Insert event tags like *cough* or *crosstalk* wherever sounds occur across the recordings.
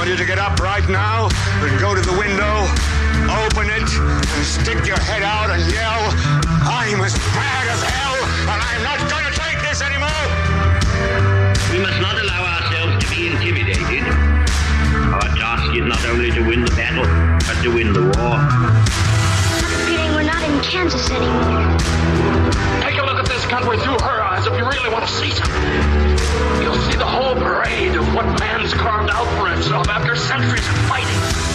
I want you to get up right now and go to the window, open it, and stick your head out and yell, I'm as bad as hell, and I'm not going to take this anymore. We must not allow ourselves to be intimidated. Our task is not only to win the battle, but to win the war. I'm feeling we're not in Kansas anymore. Take a look at this country through her eyes if you really want to see something. You'll see the whole parade of what man's carved out for himself after centuries of fighting.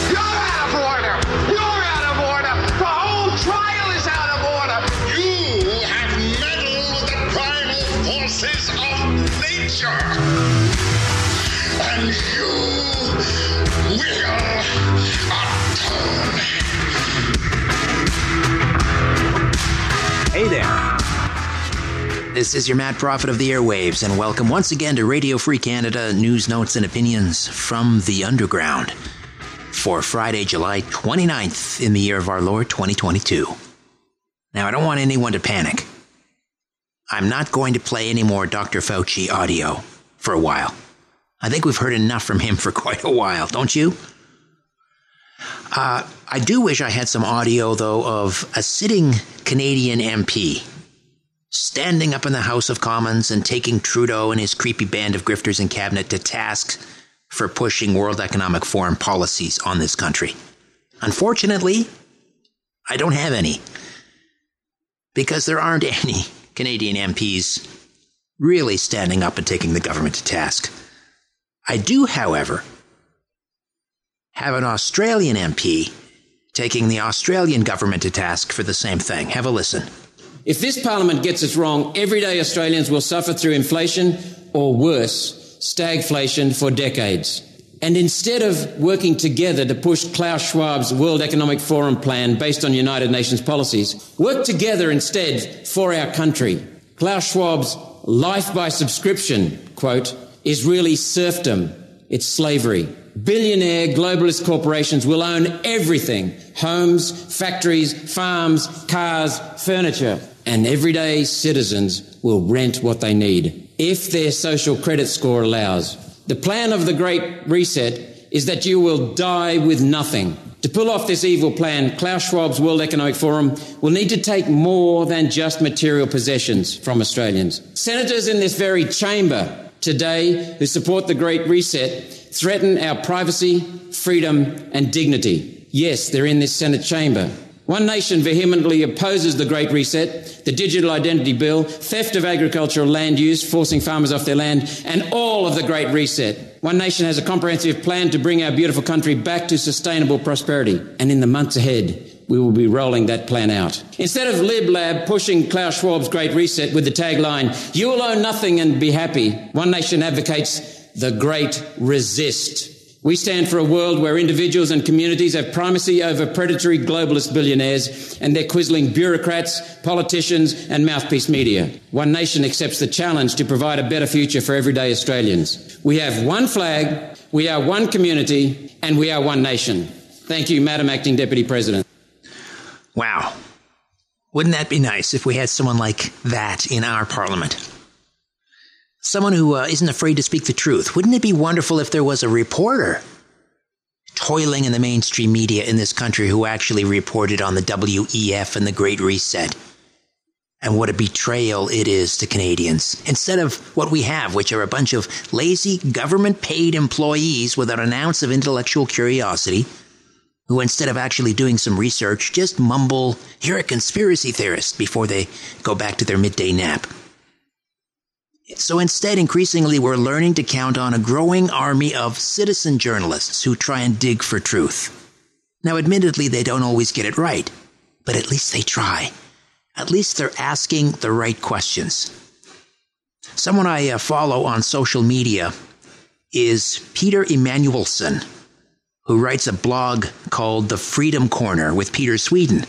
You're out of order! You're out of order! The whole trial is out of order! You have meddled with the primal forces of nature! And you will atone! Hey there. This is your Mad Prophet of the Airwaves, and welcome once again to Radio Free Canada news, notes, and opinions from the underground for Friday, July 29th in the year of our Lord 2022. Now, I don't want anyone to panic. I'm not going to play any more Dr. Fauci audio for a while. I think we've heard enough from him *laughs* for quite a while, don't you? Uh, I do wish I had some audio, though, of a sitting Canadian MP standing up in the House of Commons and taking Trudeau and his creepy band of grifters in cabinet to task for pushing World Economic Forum policies on this country. Unfortunately, I don't have any because there aren't *laughs* any Canadian MPs really standing up and taking the government to task. I do, however, have an Australian MP taking the Australian government to task for the same thing. Have a listen. If this parliament gets it wrong, everyday Australians will suffer through inflation or worse, stagflation for decades. And instead of working together to push Klaus Schwab's World Economic Forum plan based on United Nations policies, work together instead for our country. Klaus Schwab's life by subscription, quote, is really serfdom. It's slavery. Billionaire globalist corporations will own everything homes, factories, farms, cars, furniture. And everyday citizens will rent what they need if their social credit score allows. The plan of the Great Reset is that you will die with nothing. To pull off this evil plan, Klaus Schwab's World Economic Forum will need to take more than just material possessions from Australians. Senators in this very chamber today who support the Great Reset threaten our privacy, freedom, and dignity. Yes, they're in this Senate chamber. One nation vehemently opposes the Great Reset, the Digital Identity Bill, theft of agricultural land use, forcing farmers off their land, and all of the Great Reset. One nation has a comprehensive plan to bring our beautiful country back to sustainable prosperity. And in the months ahead, we will be rolling that plan out. Instead of LibLab pushing Klaus Schwab's Great Reset with the tagline, you will own nothing and be happy, One Nation advocates the Great Resist. We stand for a world where individuals and communities have primacy over predatory globalist billionaires and their quisling bureaucrats, politicians, and mouthpiece media. One nation accepts the challenge to provide a better future for everyday Australians. We have one flag, we are one community, and we are one nation. Thank you, Madam Acting Deputy President. Wow. Wouldn't that be nice if we had someone like that in our parliament? Someone who uh, not afraid to speak the truth. Wouldn't it be wonderful if there was a reporter toiling in the mainstream media in this country who actually reported on the WEF and the Great Reset? And what a betrayal it is to Canadians. Instead of what we have, which are a bunch of lazy government paid employees without an ounce of intellectual curiosity who instead of actually doing some research just mumble, you're a conspiracy theorist before they go back to their midday nap. So instead, increasingly, we're learning to count on a growing army of citizen journalists who try and dig for truth. Now, admittedly, they don't always get it right, but at least they try. At least they're asking the right questions. Someone I uh, follow on social media is Peter Imanuelsen who writes a blog called The Freedom Corner with Peter Sweden.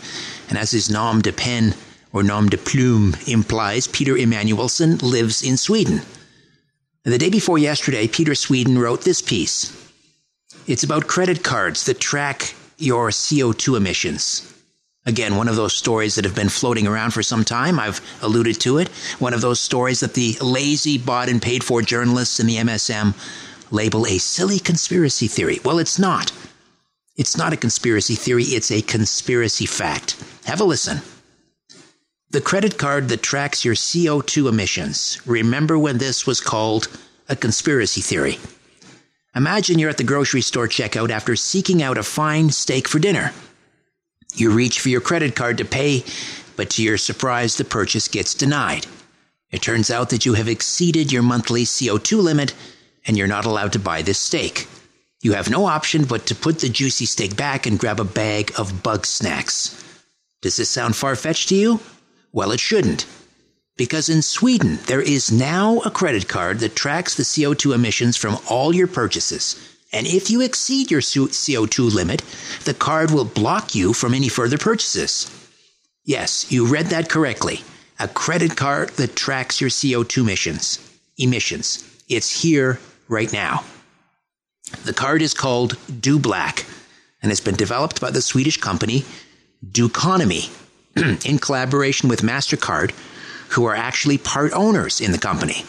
And as his nom de pen or nom de plume implies, Peter Imanuelsen lives in Sweden. And the day before yesterday, Peter Sweden wrote this piece. It's about credit cards that track your CO2 emissions. Again, one of those stories that have been floating around for some time. I've alluded to it. One of those stories that the lazy, bought and paid for journalists in the MSM label a silly conspiracy theory. Well, it's not. It's not a conspiracy theory, it's a conspiracy fact. Have a listen. The credit card that tracks your CO2 emissions. Remember when this was called a conspiracy theory? Imagine you're at the grocery store checkout after seeking out a fine steak for dinner. You reach for your credit card to pay, but to your surprise, the purchase gets denied. It turns out that you have exceeded your monthly CO2 limit and you're not allowed to buy this steak. You have no option but to put the juicy steak back and grab a bag of bug snacks. Does this sound far fetched to you? Well, it shouldn't. Because in Sweden, there is now a credit card that tracks the CO2 emissions from all your purchases. And if you exceed your CO2 limit, the card will block you from any further purchases. Yes, you read that correctly. A credit card that tracks your CO2 emissions. Emissions. It's here right now. The card is called DoBlack and has been developed by the Swedish company Doconomy *clears throat* in collaboration with MasterCard, who are actually part owners in the company.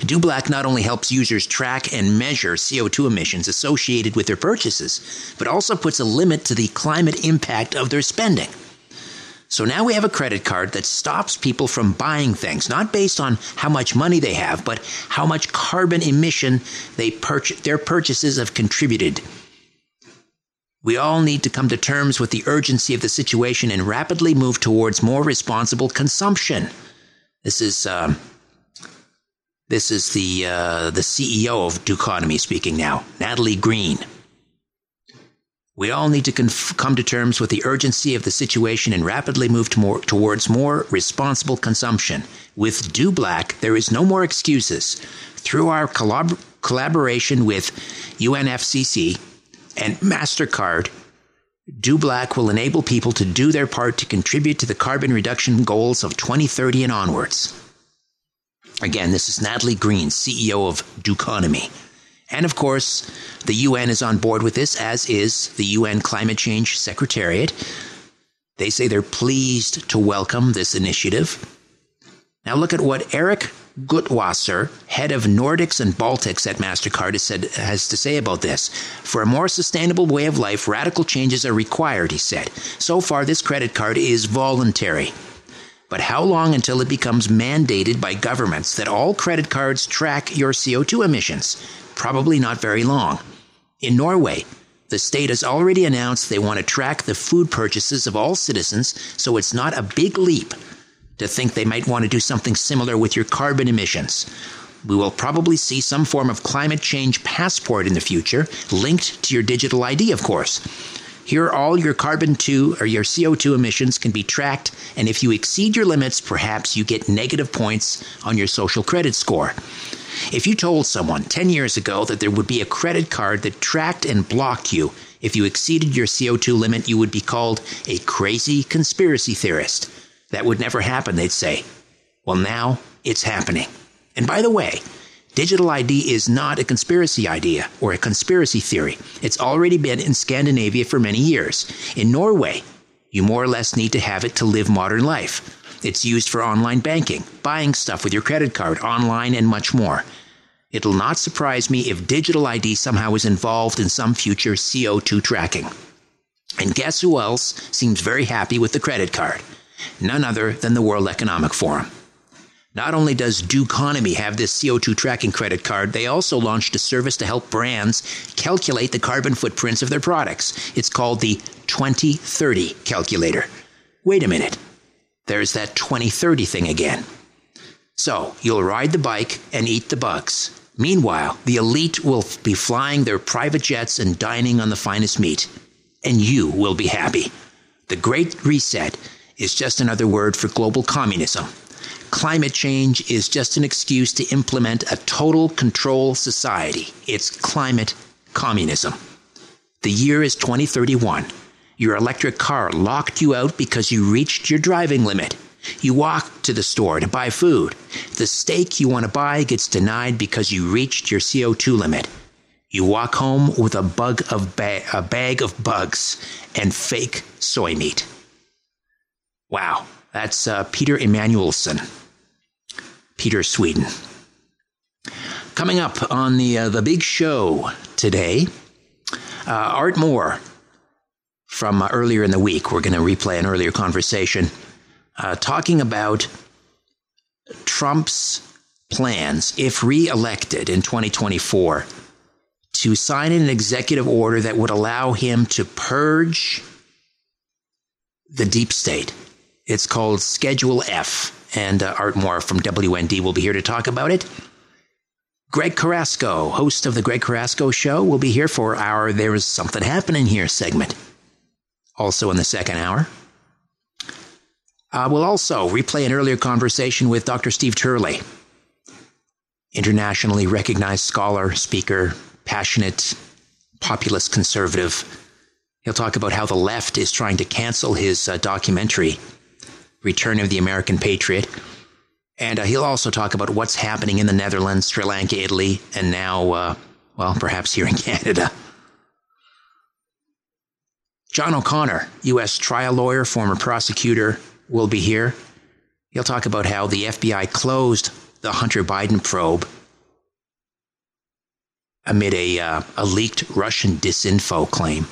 DoBlack not only helps users track and measure CO2 emissions associated with their purchases, but also puts a limit to the climate impact of their spending. So now we have a credit card that stops people from buying things, not based on how much money they have, but how much carbon emission they purch- their purchases have contributed. We all need to come to terms with the urgency of the situation and rapidly move towards more responsible consumption. This is uh, this is the uh, the CEO of Doconomy speaking now, Natalie Green. We all need to conf- come to terms with the urgency of the situation and rapidly move to more, towards more responsible consumption. With DoBlack, there is no more excuses. Through our collab- collaboration with UNFCCC and MasterCard, DoBlack will enable people to do their part to contribute to the carbon reduction goals of 2030 and onwards. Again, this is Natalie Green, CEO of Doconomy. And of course, the UN is on board with this, as is the UN Climate Change Secretariat. They say they're pleased to welcome this initiative. Now, look at what Eric Gutwasser, head of Nordics and Baltics at MasterCard, has, said, has to say about this. For a more sustainable way of life, radical changes are required, he said. So far, this credit card is voluntary. But how long until it becomes mandated by governments that all credit cards track your CO2 emissions? probably not very long. In Norway, the state has already announced they want to track the food purchases of all citizens, so it's not a big leap to think they might want to do something similar with your carbon emissions. We will probably see some form of climate change passport in the future, linked to your digital ID, of course. Here, all your carbon 2 or your CO2 emissions can be tracked, and if you exceed your limits, perhaps you get negative points on your social credit score. If you told someone 10 years ago that there would be a credit card that tracked and blocked you if you exceeded your CO2 limit, you would be called a crazy conspiracy theorist. That would never happen, they'd say. Well, now it's happening. And by the way, digital ID is not a conspiracy idea or a conspiracy theory. It's already been in Scandinavia for many years. In Norway, You more or less need to have it to live modern life. It's used for online banking, buying stuff with your credit card, online, and much more. It'll not surprise me if digital ID somehow is involved in some future CO2 tracking. And guess who else seems very happy with the credit card? None other than the World Economic Forum. Not only does Doconomy have this CO2 tracking credit card, they also launched a service to help brands calculate the carbon footprints of their products. It's called the 2030 calculator. Wait a minute. There's that 2030 thing again. So, you'll ride the bike and eat the bugs. Meanwhile, the elite will be flying their private jets and dining on the finest meat. And you will be happy. The Great Reset is just another word for global communism. Climate change is just an excuse to implement a total control society. It's climate communism. The year is 2031. Your electric car locked you out because you reached your driving limit. You walk to the store to buy food. The steak you want to buy gets denied because you reached your CO2 limit. You walk home with a bug of ba- a bag of bugs and fake soy meat. Wow, that's uh, Peter Imanuelsen, Peter Sweden. Coming up on the uh, the big show today, uh, Art Moore from uh, earlier in the week. We're going to replay an earlier conversation uh, talking about Trump's plans, if reelected in 2024, to sign an executive order that would allow him to purge the deep state. It's called Schedule F. And uh, Art Moore from WND will be here to talk about it. Greg Carrasco, host of the Greg Carrasco Show, will be here for our There Is Something Happening Here segment also in the second hour. Uh, we'll also replay an earlier conversation with Dr. Steve Turley, internationally recognized scholar, speaker, passionate, populist conservative. He'll talk about how the left is trying to cancel his uh, documentary, Return of the American Patriot. And uh, he'll also talk about what's happening in the Netherlands, Sri Lanka, Italy, and now, uh, well, perhaps here in *laughs* Canada. John O'Connor, U.S. trial lawyer, former prosecutor, will be here. He'll talk about how the FBI closed the Hunter Biden probe amid a, uh, a leaked Russian disinfo claim.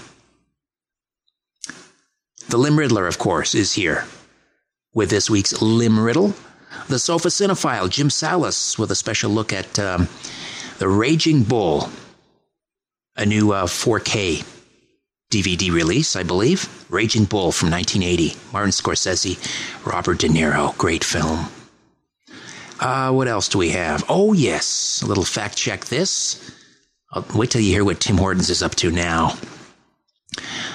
The LimRiddler, of course, is here with this week's Lim Riddle. The Sofa Cinefile, Jim Sallas, with a special look at um, The Raging Bull, a new uh, 4K DVD release, I believe. Raging Bull from 1980. Martin Scorsese, Robert De Niro. Great film. Uh, what else do we have? Oh, yes. A little fact check this. I'll wait till you hear what Tim Hortons is up to now.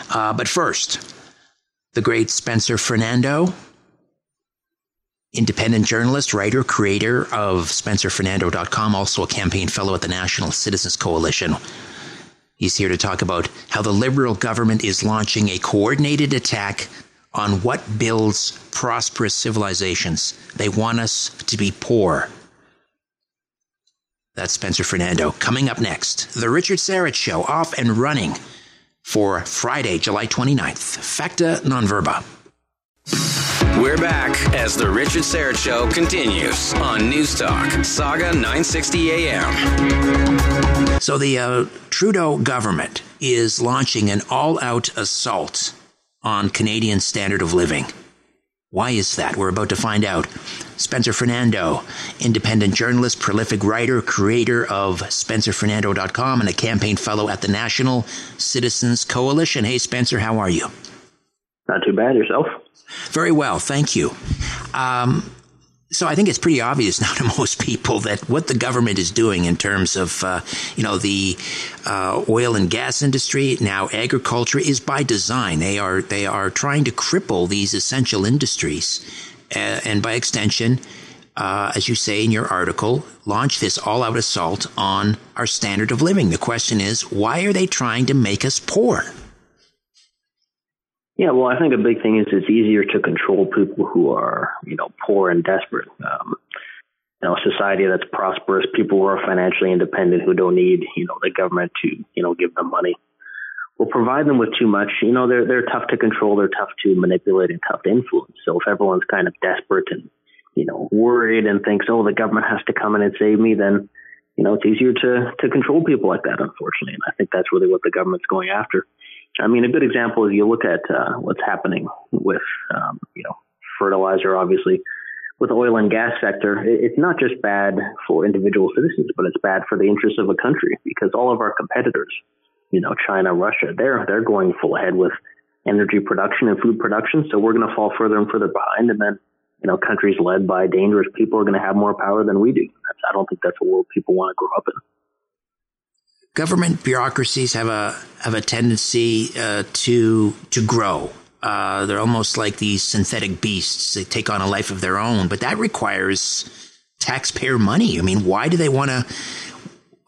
Uh, but first, the great Spencer Fernando, independent journalist, writer, creator of SpencerFernando.com, also a campaign fellow at the National Citizens Coalition. He's here to talk about how the Liberal government is launching a coordinated attack on what builds prosperous civilizations. They want us to be poor. That's Spencer Fernando. Coming up next, The Richard Syrett Show off and running for Friday, July 29th. Facta non verba. We're back as the Richard Syrett Show continues on News Talk, Saga 960 AM. So the uh, Trudeau government is launching an all-out assault on Canadian standard of living. Why is that? We're about to find out. Spencer Fernando, independent journalist, prolific writer, creator of SpencerFernando.com, and a campaign fellow at the National Citizens Coalition. Hey, Spencer, how are you? Not too bad. Yourself? Very well, thank you. Um, so I think it's pretty obvious *laughs* now to most people that what the government is doing in terms of, uh, you know, the uh, oil and gas industry, now agriculture, is by design. They are they are trying to cripple these essential industries, uh, and by extension, uh, as you say in your article, launch this all-out assault on our standard of living. The question is, why are they trying to make us poor? Yeah, well, I think a big thing is it's easier to control people who are, you know, poor and desperate. Um, you know, a society that's prosperous, people who are financially independent, who don't need, you know, the government to, you know, give them money. will provide them with too much, you know, they're they're tough to control, they're tough to manipulate, and tough to influence. So if everyone's kind of desperate and you know worried and thinks, oh, the government has to come in and save me, then you know it's easier to to control people like that, unfortunately. And I think that's really what the government's going after. I mean, a good example is you look at uh, what's happening with um, you know fertilizer, obviously. With the oil and gas sector, it's not just bad for individual citizens, but it's bad for the interests of a country because all of our competitors you know, China, Russia, they're they're going full ahead with energy production and food production. So we're going to fall further and further behind, and then you know, countries led by dangerous people are going to have more power than we do. I don't think that's a world people want to grow up in. Government bureaucracies have a have a tendency uh, to to grow. Uh, they're almost like these synthetic beasts. They take on a life of their own, but that requires taxpayer money. I mean, why do they want to?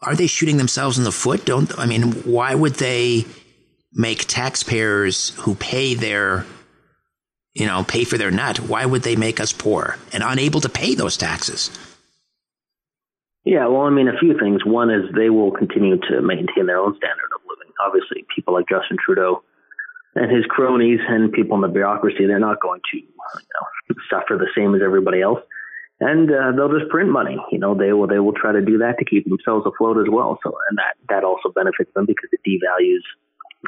are they shooting themselves in the foot? Don't I mean, why would they make taxpayers who pay their you know, pay for their nut, why would they make us poor and unable to pay those taxes? Yeah, well, I mean, a few things. One is they will continue to maintain their own standard of living. Obviously, people like Justin Trudeau and his cronies and people in the bureaucracy, they're not going to you know, suffer the same as everybody else and uh, they'll just print money. You know, they will they will try to do that to keep themselves afloat as well. So, and that that also benefits them because it devalues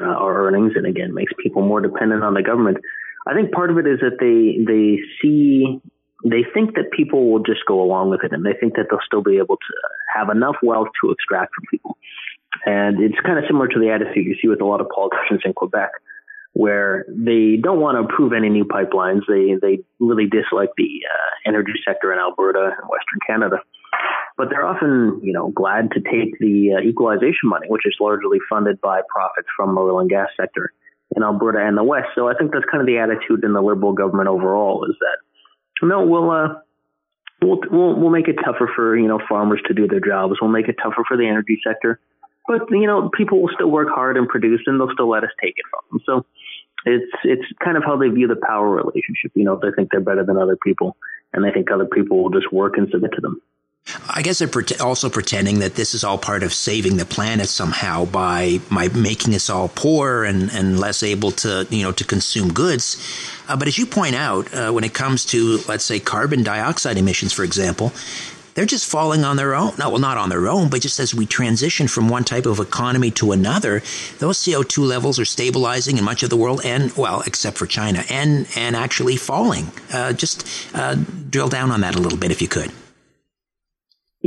uh, our earnings and again makes people more dependent on the government. I think part of it is that they they see they think that people will just go along with it, and they think that they'll still be able to have enough wealth to extract from people. And it's kind of similar to the attitude you see with a lot of politicians in Quebec where they don't want to approve any new pipelines. They they really dislike the uh, energy sector in Alberta and Western Canada, but they're often you know glad to take the uh, equalization money, which is largely funded by profits from the oil and gas sector in Alberta and the West. So I think that's kind of the attitude in the Liberal government overall is that no, we'll. Uh, We'll, we'll we'll make it tougher for you know farmers to do their jobs. We'll make it tougher for the energy sector, but you know people will still work hard and produce, and they'll still let us take it from them. So it's it's kind of how they view the power relationship. You know, they think they're better than other people, and they think other people will just work and submit to them. I guess they're also pretending that this is all part of saving the planet somehow by by making us all poor and, and less able to you know to consume goods. Uh, but as you point out, uh, when it comes to let's say carbon dioxide emissions, for example, they're just falling on their own. No, well, not on their own, but just as we transition from one type of economy to another, those CO2 levels are stabilizing in much of the world and, well, except for China, and, and actually falling. Uh, just uh, drill down on that a little bit if you could.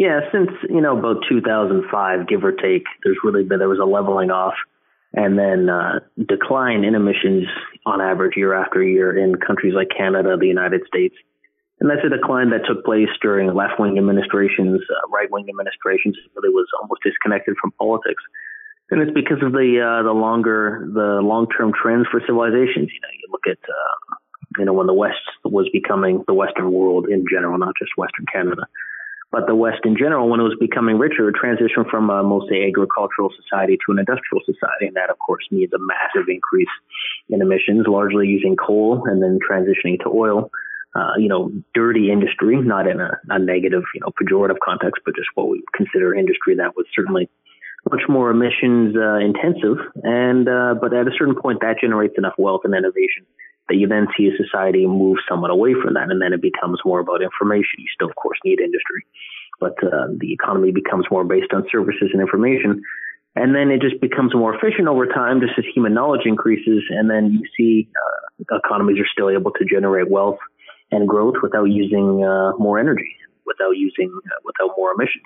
Yeah, since, you know, about 2005, give or take, there's really been, there was a leveling off and then uh, decline in emissions on average year after year in countries like Canada, the United States, and that's a decline that took place during left wing administrations, uh, right wing administrations. It really was almost disconnected from politics. And it's because of the uh, the longer the long term trends for civilizations. You know, you look at uh, you know when the West was becoming the Western world in general, not just Western Canada, but the West in general, when it was becoming richer, transitioned from a mostly agricultural society to an industrial society, and that of course means a massive increase in emissions, largely using coal and then transitioning to oil uh, you know, dirty industry, not in a, a negative, you know, pejorative context, but just what we consider industry that was certainly much more emissions uh, intensive. And uh, but at a certain point, that generates enough wealth and innovation that you then see a society move somewhat away from that, and then it becomes more about information. You still, of course, need industry, but uh, the economy becomes more based on services and information. And then it just becomes more efficient over time, just as human knowledge increases. And then you see uh, economies are still able to generate wealth and growth without using uh, more energy, without using uh, without more emissions.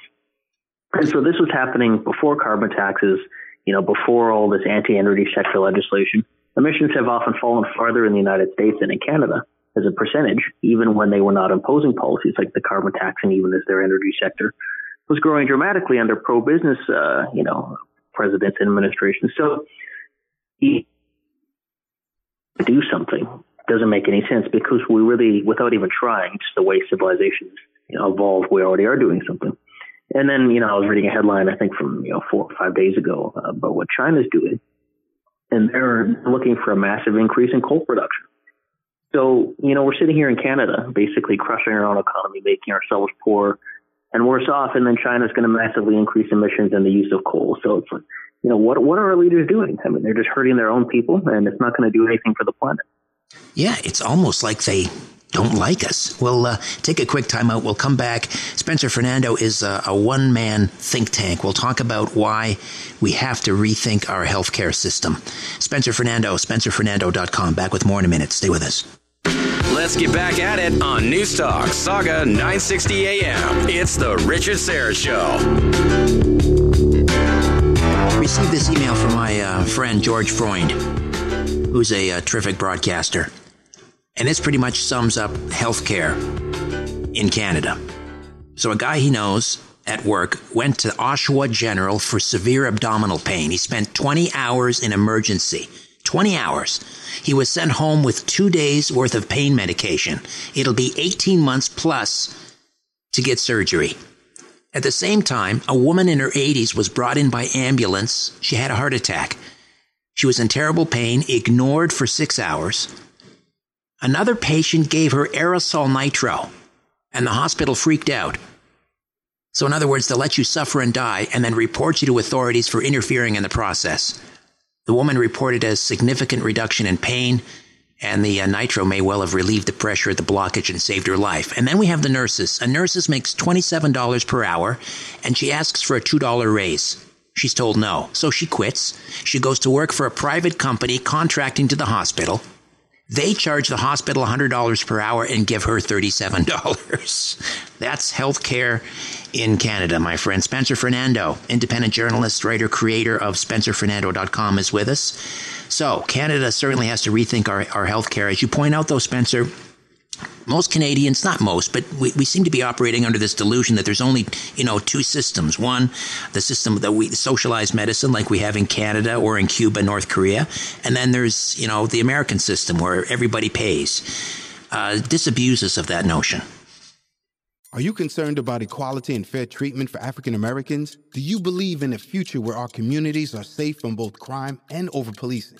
And so this was happening before carbon taxes, you know, before all this anti-energy sector legislation. Emissions have often fallen farther in the United States than in Canada as a percentage, even when they were not imposing policies like the carbon tax, and even as their energy sector was growing dramatically under pro-business, uh, you know, presidents and administrations. So do something doesn't make any sense because we really, without even trying, just the way civilizations you know, evolve, we already are doing something. And then, you know, I was reading a headline, I think from, you know, four or five days ago uh, about what China's doing. And they're looking for a massive increase in coal production. So, you know, we're sitting here in Canada, basically crushing our own economy, making ourselves poor, and worse off. And then China's going to massively increase emissions and the use of coal. So it's like, you know, what what are our leaders doing? I mean, they're just hurting their own people, and it's not going to do anything for the planet. Yeah, it's almost like they don't like us. We'll uh, take a quick time out. We'll come back. Spencer Fernando is a, a one man think tank. We'll talk about why we have to rethink our healthcare system. Spencer Fernando, spencerfernando.com. Back with more in a minute. Stay with us. Let's get back at it on News Talk Saga 960 AM. It's the Richard Syrett Show. Received this email from my uh, friend George Freund, who's a, a uh, terrific broadcaster. And this pretty much sums up healthcare in Canada. So, a guy he knows at work went to Oshawa General for severe abdominal pain. He spent 20 hours in emergency. 20 hours. He was sent home with two days worth of pain medication. It'll be 18 months plus to get surgery. At the same time, a woman in her 80s was brought in by ambulance. She had a heart attack. She was in terrible pain, ignored for six hours. Another patient gave her aerosol nitro, and the hospital freaked out. So, in other words, they'll let you suffer and die and then report you to authorities for interfering in the process. The woman reported a significant reduction in pain, and the uh, nitro may well have relieved the pressure at the blockage and saved her life. And then we have the nurses. A nurse makes $27 per hour, and she asks for a $2 raise. She's told no, so she quits. She goes to work for a private company contracting to the hospital. They charge the hospital $100 per hour and give her $37. *laughs* That's healthcare in Canada, my friend. Spencer Fernando, independent journalist, writer, creator of SpencerFernando.com, is with us. So, Canada certainly has to rethink our, our healthcare. As you point out, though, Spencer, most Canadians, not most, but we, we seem to be operating under this delusion that there's only, you know, two systems. One, the system that we socialized medicine like we have in Canada or in Cuba, North Korea. And then there's, you know, the American system where everybody pays. Uh, disabuses of that notion. Are you concerned about equality and fair treatment for African Americans? Do you believe in a future where our communities are safe from both crime and over policing?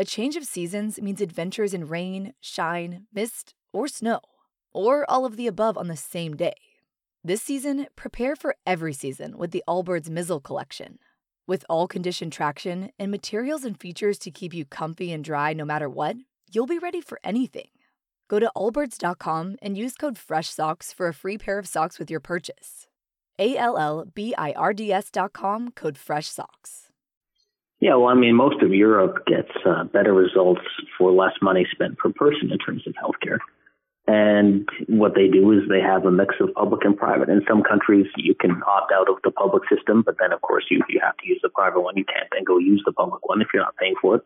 A change of seasons means adventures in rain, shine, mist, or snow or all of the above on the same day. This season, prepare for every season with the Allbirds Mizzle collection. With all condition traction and materials and features to keep you comfy and dry no matter what, you'll be ready for anything. Go to allbirds.com and use code FRESHSOCKS for a free pair of socks with your purchase. A L L B I R D S.com code FRESHSOCKS. Yeah, well, I mean, most of Europe gets uh, better results for less money spent per person in terms of healthcare. And what they do is they have a mix of public and private. In some countries, you can opt out of the public system, but then, of course, you, you have to use the private one. You can't then go use the public one if you're not paying for it.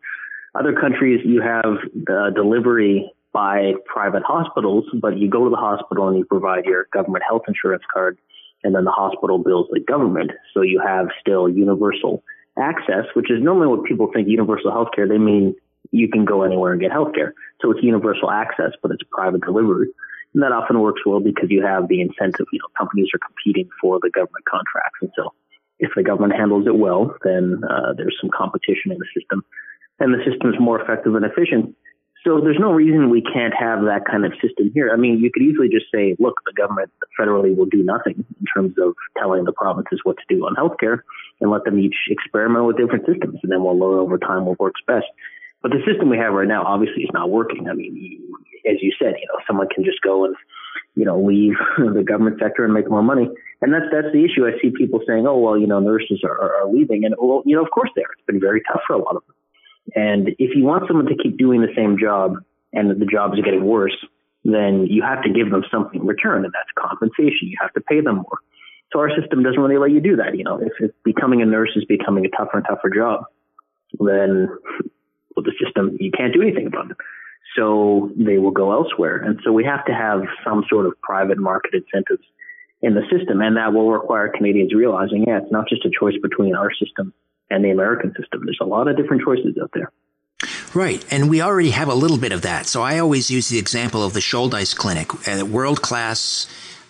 Other countries, you have the delivery by private hospitals, but you go to the hospital and you provide your government health insurance card, and then the hospital bills the government. So you have still universal access, which is normally what people think universal health care. They mean you can go anywhere and get healthcare. So it's universal access, but it's private delivery. And that often works well because you have the incentive. You know, companies are competing for the government contracts. And so if the government handles it well, then uh, there's some competition in the system and the system is more effective and efficient. So there's no reason we can't have that kind of system here. I mean, you could easily just say, look, the government federally will do nothing in terms of telling the provinces what to do on healthcare and let them each experiment with different systems. And then we'll learn over time what works best. But the system we have right now obviously is not working. I mean, as you said, you know, someone can just go and, you know, leave *laughs* the government sector and make more money. And that's, that's the issue. I see people saying, oh, well, you know, nurses are, are leaving. And, well, you know, of course they are. It's been very tough for a lot of them. And if you want someone to keep doing the same job and the jobs are getting worse, then you have to give them something in return, and that's compensation. You have to pay them more. So our system doesn't really let you do that. You know, if, if becoming a nurse is becoming a tougher and tougher job, then well, the system you can't do anything about it. So they will go elsewhere, and so we have to have some sort of private market incentives in the system, and that will require Canadians realizing, yeah, it's not just a choice between our system and the American system. There's a lot of different choices out there. Right, and we already have a little bit of that. So I always use the example of the Shouldice Clinic, a world class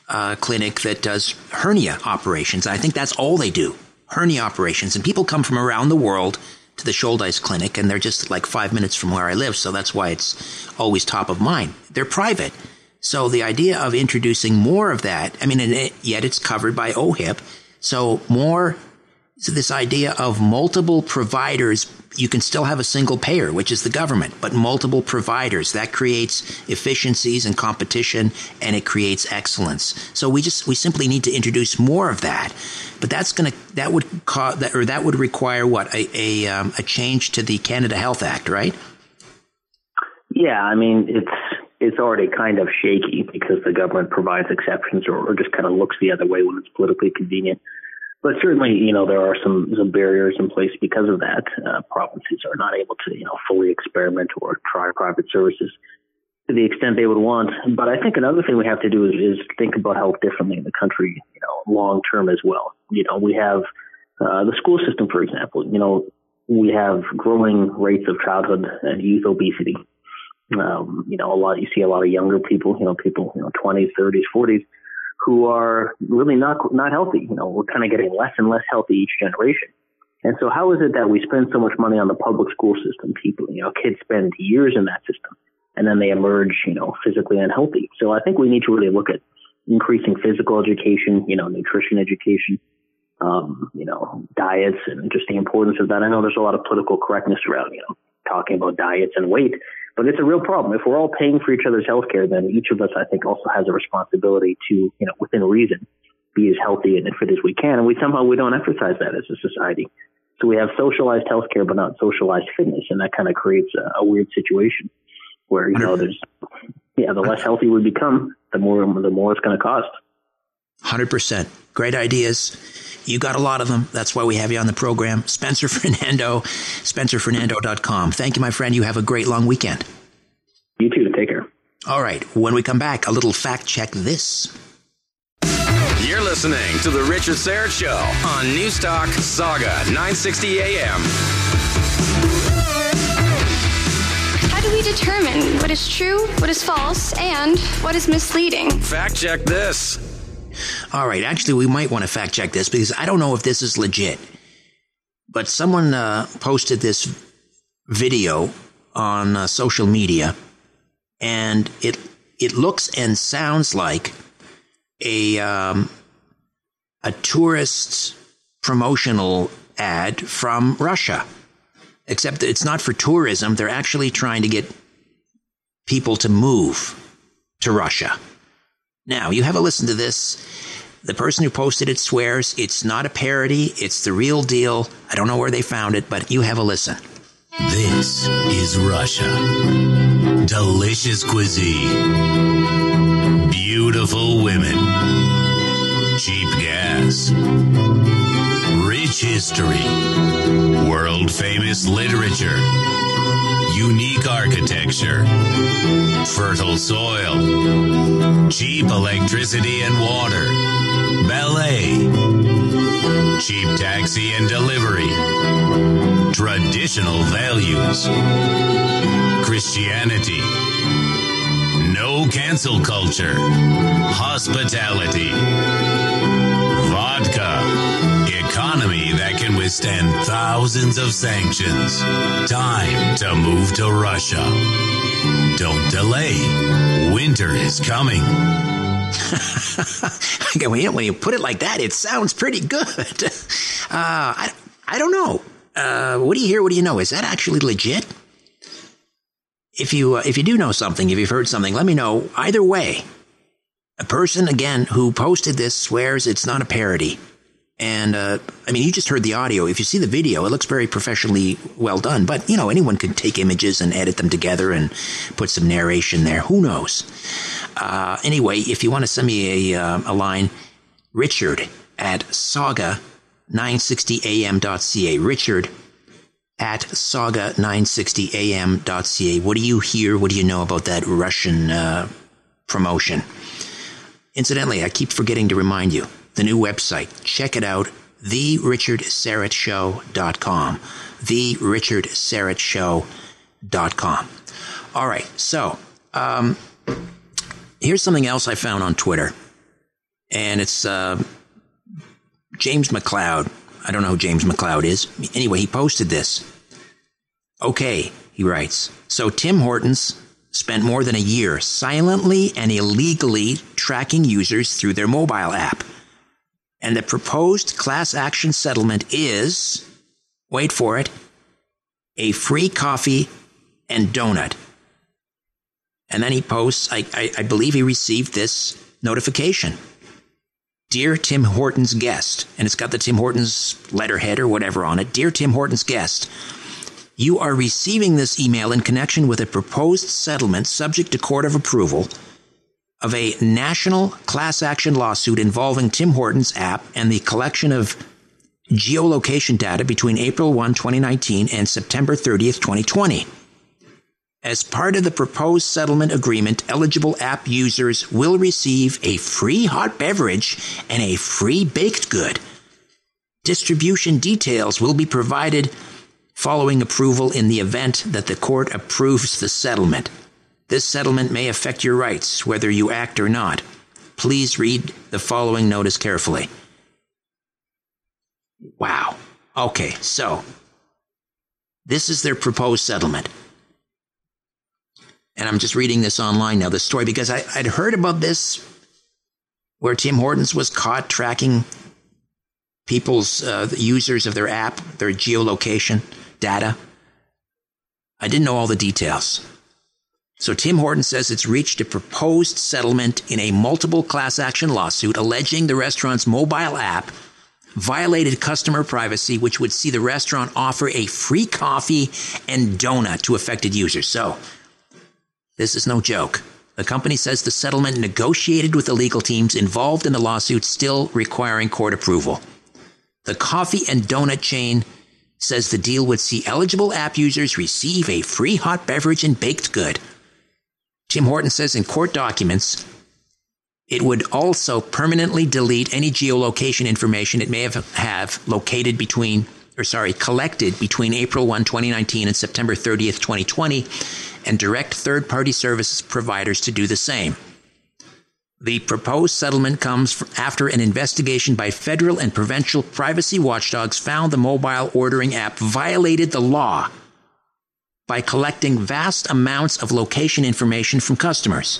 uh, clinic that does hernia operations. I think that's all they do hernia operations. And people come from around the world to the Shouldice Clinic, and they're just like five minutes from where I live. So that's why it's always top of mind. They're private. So the idea of introducing more of that, I mean, it, yet it's covered by OHIP. So more so this idea of multiple providers, you can still have a single payer, which is the government, but multiple providers that creates efficiencies and competition, and it creates excellence. So we just we simply need to introduce more of that. But that's gonna that would cause that or that would require what a a, um, a change to the Canada Health Act, right? Yeah, I mean it's it's already kind of shaky because the government provides exceptions or, or just kind of looks the other way when it's politically convenient. But certainly, you know, there are some, some barriers in place because of that. Uh, provinces are not able to, you know, fully experiment or try private services to the extent they would want. But I think another thing we have to do is, is think about health differently in the country, you know, long term as well. You know, we have uh, the school system, for example. You know, we have growing rates of childhood and youth obesity. Um, you know, a lot you see a lot of younger people, you know, people, you know, 20s, 30s, 40s who are really not not healthy. You know, we're kind of getting less and less healthy each generation. And so, how is it that we spend so much money on the public school system? People, you know, kids spend years in that system, and then they emerge, you know, physically unhealthy. So, I think we need to really look at increasing physical education, you know, nutrition education, um, you know, diets, and just the importance of that. I know there's a lot of political correctness around, you know, talking about diets and weight, but it's a real problem. If we're all paying for each other's health care, then each of us, I think, also has a responsibility to, you know, within reason, be as healthy and fit as we can. And we somehow we don't emphasize that as a society. So we have socialized healthcare, but not socialized fitness, and that kind of creates a, a weird situation where you know there's yeah, the less healthy we become, the more the more it's going to cost. Hundred percent, great ideas. You got a lot of them. That's why we have you on the program. Spencer *laughs* Fernando, spencerfernando.com. Thank you, my friend. You have a great long weekend. You too. Take care. All right. When we come back, a little fact check this. You're listening to The Richard Syrett Show on Newstalk Saga 960 AM. How do we determine what is true, what is false, and what is misleading? Fact check this. All right. Actually, we might want to fact check this because I don't know if this is legit. But someone uh, posted this video on uh, social media, and it it looks and sounds like a um, a tourist promotional ad from Russia. Except it's not for tourism; they're actually trying to get people to move to Russia. Now, you have a listen to this. The person who posted it swears it's not a parody, it's the real deal. I don't know where they found it, but you have a listen. This is Russia. Delicious cuisine. Beautiful women. Cheap gas. Rich history. World famous literature. Unique architecture. Fertile soil. Cheap electricity and water. Ballet. Cheap taxi and delivery. Traditional values. Christianity. No cancel culture. Hospitality. Vodka. Economy can withstand thousands of sanctions. Time to move to Russia. Don't delay. Winter is coming. *laughs* when you put it like that, it sounds pretty good. *laughs* Uh, I, I don't know. Uh, what do you hear? What do you know? Is that actually legit? If you uh, if you do know something, if you've heard something, let me know. Either way, a person again who posted this swears it's not a parody. And uh, I mean, you just heard the audio. If you see the video, it looks very professionally well done. But you know, anyone could take images and edit them together and put some narration there. Who knows? Uh, anyway, if you want to send me a, uh, a line, Richard at saga960am.ca. Richard at saga960am.ca. What do you hear? What do you know about that Russian uh, promotion? Incidentally, I keep forgetting to remind you the new website. Check it out, therichardsyrettshow.com. Therichardsyrettshow.com. All right, so um, here's something else I found on Twitter, and it's uh, James McLeod. I don't know who James McLeod is. Anyway, he posted this. Okay, he writes. So Tim Hortons spent more than a year silently and illegally tracking users through their mobile app. And the proposed class action settlement is, wait for it, a free coffee and donut. And then he posts, I, I, I believe he received this notification. Dear Tim Hortons guest, and it's got the Tim Hortons letterhead or whatever on it. Dear Tim Hortons guest, you are receiving this email in connection with a proposed settlement subject to court of approval of a national class action lawsuit involving Tim Hortons app and the collection of geolocation data between April 1, 2019 and September 30th, 2020. As part of the proposed settlement agreement, eligible app users will receive a free hot beverage and a free baked good. Distribution details will be provided following approval in the event that the court approves the settlement. This settlement may affect your rights, whether you act or not. Please read the following notice carefully. Wow. Okay, so this is their proposed settlement. And I'm just reading this online now, this story, because I, would heard about this where Tim Hortons was caught tracking people's uh, users of their app, their geolocation data. I didn't know all the details. So Tim Horton says it's reached a proposed settlement in a multiple class action lawsuit alleging the restaurant's mobile app violated customer privacy, which would see the restaurant offer a free coffee and donut to affected users. So, this is no joke. The company says the settlement negotiated with the legal teams involved in the lawsuit still requiring court approval. The coffee and donut chain says the deal would see eligible app users receive a free hot beverage and baked good Tim Horton says in court documents, it would also permanently delete any geolocation information it may have, have located between, or sorry, collected between April 1, 2019 and September 30th, 2020, and direct third party services providers to do the same. The proposed settlement comes after an investigation by federal and provincial privacy watchdogs found the mobile ordering app violated the law by collecting vast amounts of location information from customers.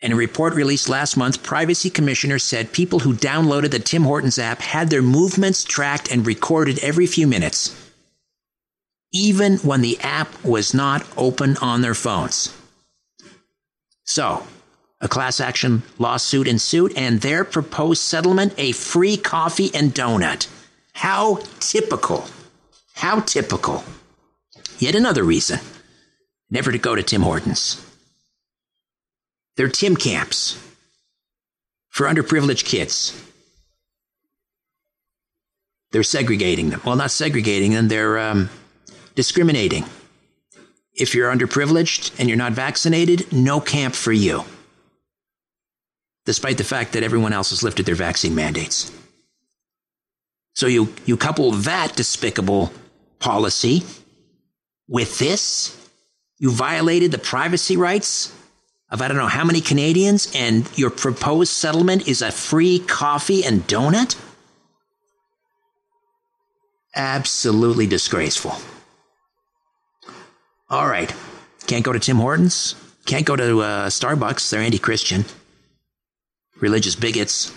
In a report released last month, Privacy Commissioner said people who downloaded the Tim Hortons app had their movements tracked and recorded every few minutes, even when the app was not open on their phones. So, a class action lawsuit ensued, and their proposed settlement a free coffee and donut. How typical. How typical. Yet another reason never to go to Tim Hortons. They're Tim camps for underprivileged kids. They're segregating them. Well, not segregating them, they're um, discriminating. If you're underprivileged and you're not vaccinated, no camp for you. Despite the fact that everyone else has lifted their vaccine mandates. So you, you couple that despicable policy with this, you violated the privacy rights of I don't know how many Canadians, and your proposed settlement is a free coffee and donut? Absolutely disgraceful. All right. Can't go to Tim Hortons. Can't go to uh, Starbucks. They're anti Christian. Religious bigots.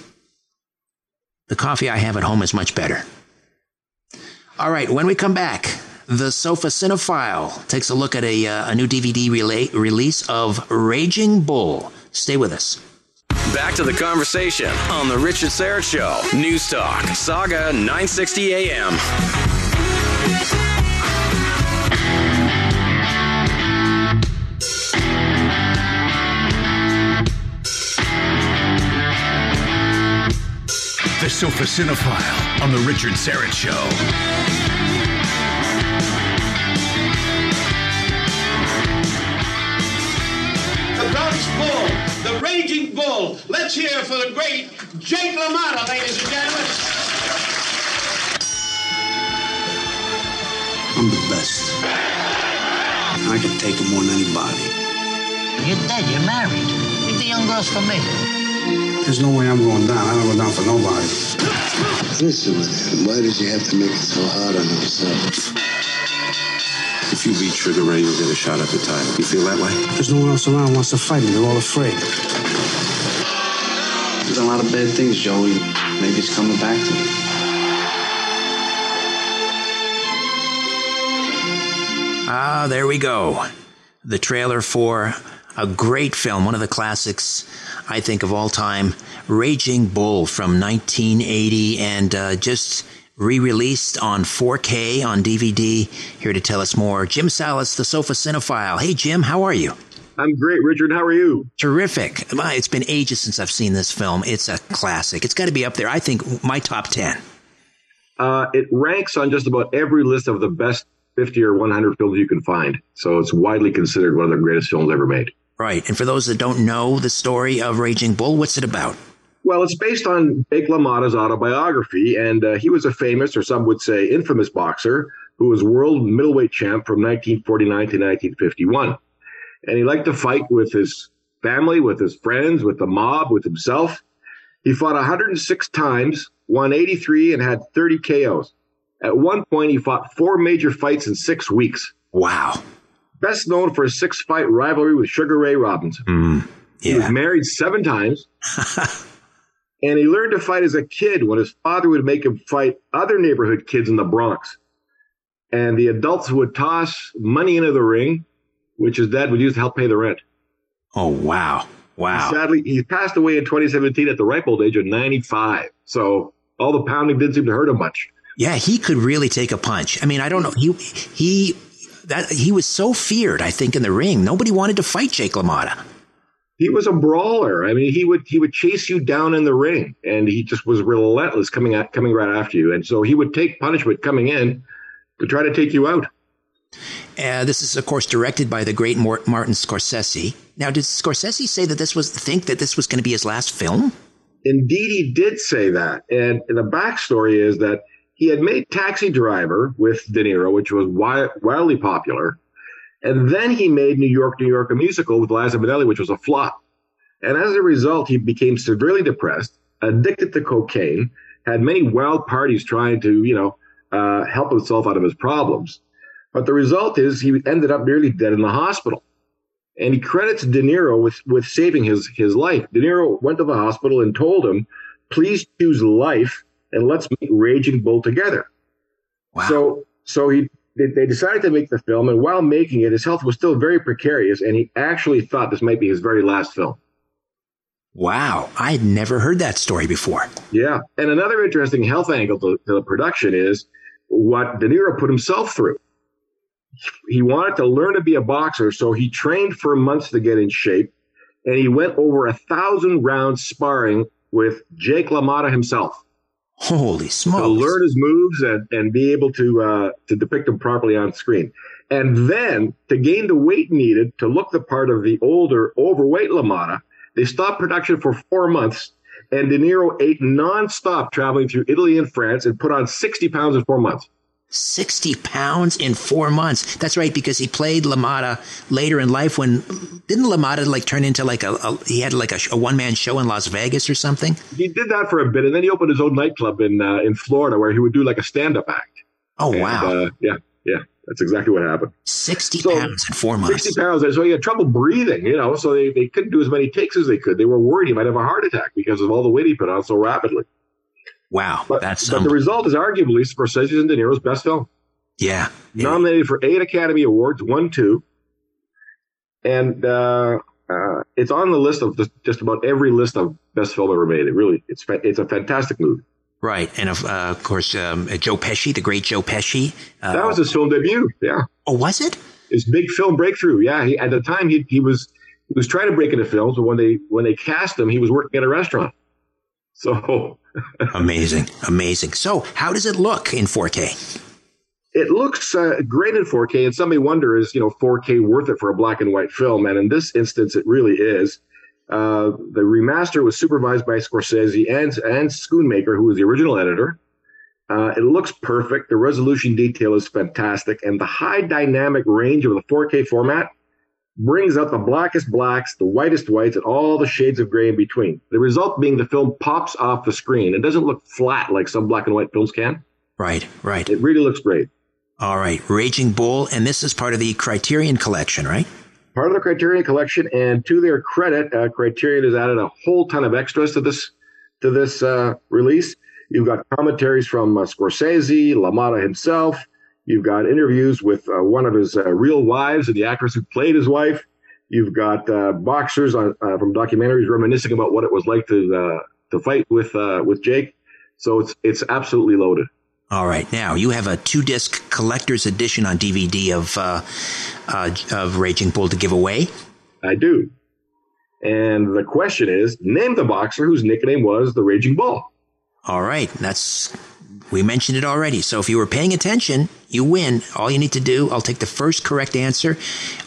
The coffee I have at home is much better. All right, when we come back, the Sofa Cinefile takes a look at a, uh, a new DVD rela- release of Raging Bull. Stay with us. back to the conversation on The Richard Syrett Show. News Talk, Saga 960 AM. The Sofa Cinefile on The Richard Syrett Show. Raging Bull. Let's hear for the great Jake LaMotta, ladies and gentlemen. I'm the best. I can take him more than anybody. You're dead. You're married. Leave the young girls for me. There's no way I'm going down. I don't go down for nobody. Listen, man, why did you have to make it so hard on yourself? If you beat Sugar Ray, you'll get a shot at the title. You feel that way? There's no one else around who wants to fight me. They're all afraid. There's a lot of bad things, Joey. Maybe it's coming back to me. Ah, there we go. The trailer for a great film, one of the classics, I think, of all time Raging Bull from 1980, and uh, just re released on 4K on DVD. Here to tell us more, Jim Sallas, the Sofa Cinefile. Hey, Jim, how are you? I'm great, Richard. How are you? Terrific. It's been ages since I've seen this film. It's a classic. It's got to be up there. I think my top 10. Uh, it ranks on just about every list of the best 50 or 100 films you can find. So it's widely considered one of the greatest films ever made. Right. And for those that don't know the story of Raging Bull, what's it about? Well, it's based on Jake LaMotta's autobiography, and uh, he was a famous, or some would say infamous boxer, who was world middleweight champ from 1949 to 1951. And he liked to fight with his family, with his friends, with the mob, with himself. He fought 106 times, won 83, and had 30 KOs. At one point, he fought four major fights in six weeks. Wow. Best known for his six fight rivalry with Sugar Ray Robinson. Mm, yeah. He was married seven times. *laughs* and he learned to fight as a kid when his father would make him fight other neighborhood kids in the Bronx. And the adults would toss money into the ring, which his dad would use to help pay the rent. Oh, wow. Wow. Sadly, he passed away in 2017 at the ripe old age of 95. So all the pounding didn't seem to hurt him much. Yeah, he could really take a punch. I mean, I don't know. He he that he was so feared, I think, in the ring. Nobody wanted to fight Jake LaMotta. He was a brawler. I mean, he would he would chase you down in the ring, and he just was relentless coming at coming right after you. And so he would take punishment coming in to try to take you out. Uh, this is, of course, directed by the great Martin Scorsese. Now, did Scorsese say that this was think that this was going to be his last film? Indeed, he did say that. And the backstory is that he had made Taxi Driver with De Niro, which was wildly popular. And then he made New York, New York, a musical with Liza Minnelli, which was a flop. And as a result, he became severely depressed, addicted to cocaine, had many wild parties trying to, you know, uh, help himself out of his problems. But the result is he ended up nearly dead in the hospital. And he credits De Niro with, with saving his, his life. De Niro went to the hospital and told him, please choose life and let's make Raging Bull together. Wow. So, so he they decided to make the film, and while making it, his health was still very precarious, and he actually thought this might be his very last film. Wow, I had never heard that story before. Yeah, and another interesting health angle to, to the production is what De Niro put himself through. He wanted to learn to be a boxer, so he trained for months to get in shape, and he went over a thousand rounds sparring with Jake LaMotta himself. Holy smokes! To learn his moves and, and be able to uh, to depict them properly on screen, and then to gain the weight needed to look the part of the older, overweight LaMotta, they stopped production for four months, and De Niro ate nonstop traveling through Italy and France and put on sixty pounds in four months. 60 pounds in four months. That's right, because he played LaMotta later in life when didn't LaMotta like turn into like a, a he had like a, a one man show in Las Vegas or something? He did that for a bit, and then he opened his own nightclub in uh, in Florida where he would do like a stand up act. Oh and, wow! Uh, yeah, yeah, that's exactly what happened. 60 so, pounds in four months. 60 pounds. So he had trouble breathing, you know, so they, they couldn't do as many takes as they could. They were worried he might have a heart attack because of all the weight he put on so rapidly. Wow, but, that's but the result is arguably Scorsese's and De Niro's best film. Yeah, nominated for eight Academy Awards, won two, and uh, uh, it's on the list of just about every list of best film ever made. It really, it's it's a fantastic movie. Right, and of, uh, of course, um, Joe Pesci, the great Joe Pesci. Uh, that was his film debut. Yeah. Oh, was it? His big film breakthrough. Yeah. He, at the time, he he was he was trying to break into films, but when they when they cast him, he was working at a restaurant. *laughs* So amazing, amazing. So, how does it look in 4K? It looks uh, great in 4K, and some may wonder, is you know 4K worth it for a black and white film? And in this instance, it really is. Uh, the remaster was supervised by Scorsese and and Schoonmaker, who was the original editor. Uh, it looks perfect. The resolution detail is fantastic, and the high dynamic range of the 4K format brings out the blackest blacks, the whitest whites, and all the shades of gray in between. The result being the film pops off the screen. It doesn't look flat like some black and white films can. Right, right. It really looks great. All right, Raging Bull, and this is part of the Criterion Collection, right? Part of the Criterion Collection, and to their credit, uh, Criterion has added a whole ton of extras to this to this uh, release. You've got commentaries from uh, Scorsese, LaMotta himself. You've got interviews with uh, one of his uh, real wives and the actress who played his wife. You've got uh, boxers on, uh, from documentaries reminiscing about what it was like to uh, to fight with uh, with Jake. So it's it's absolutely loaded. All right, now you have a two disc collector's edition on DVD of of Raging Bull to give away. I do. And the question is, name the boxer whose nickname was the Raging Bull. All right, that's we mentioned it already. So if you were paying attention, you win. All you need to do, I'll take the first correct answer.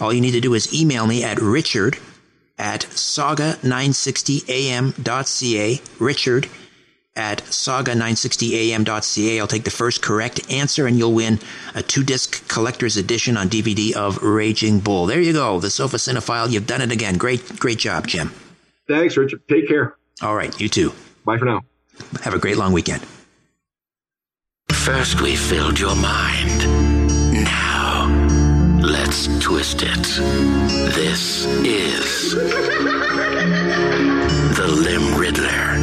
All you need to do is email me at richard at saga960am.ca. Richard at saga960am.ca. I'll take the first correct answer and you'll win a two disc collector's edition on DVD of Raging Bull. There you go. The Sofa Cinefile. You've done it again. Great, great job, Jim. Thanks, Richard. Take care. All right. You too. Bye for now. Have a great long weekend. First, we filled your mind. Now, let's twist it. This is the LimRiddler.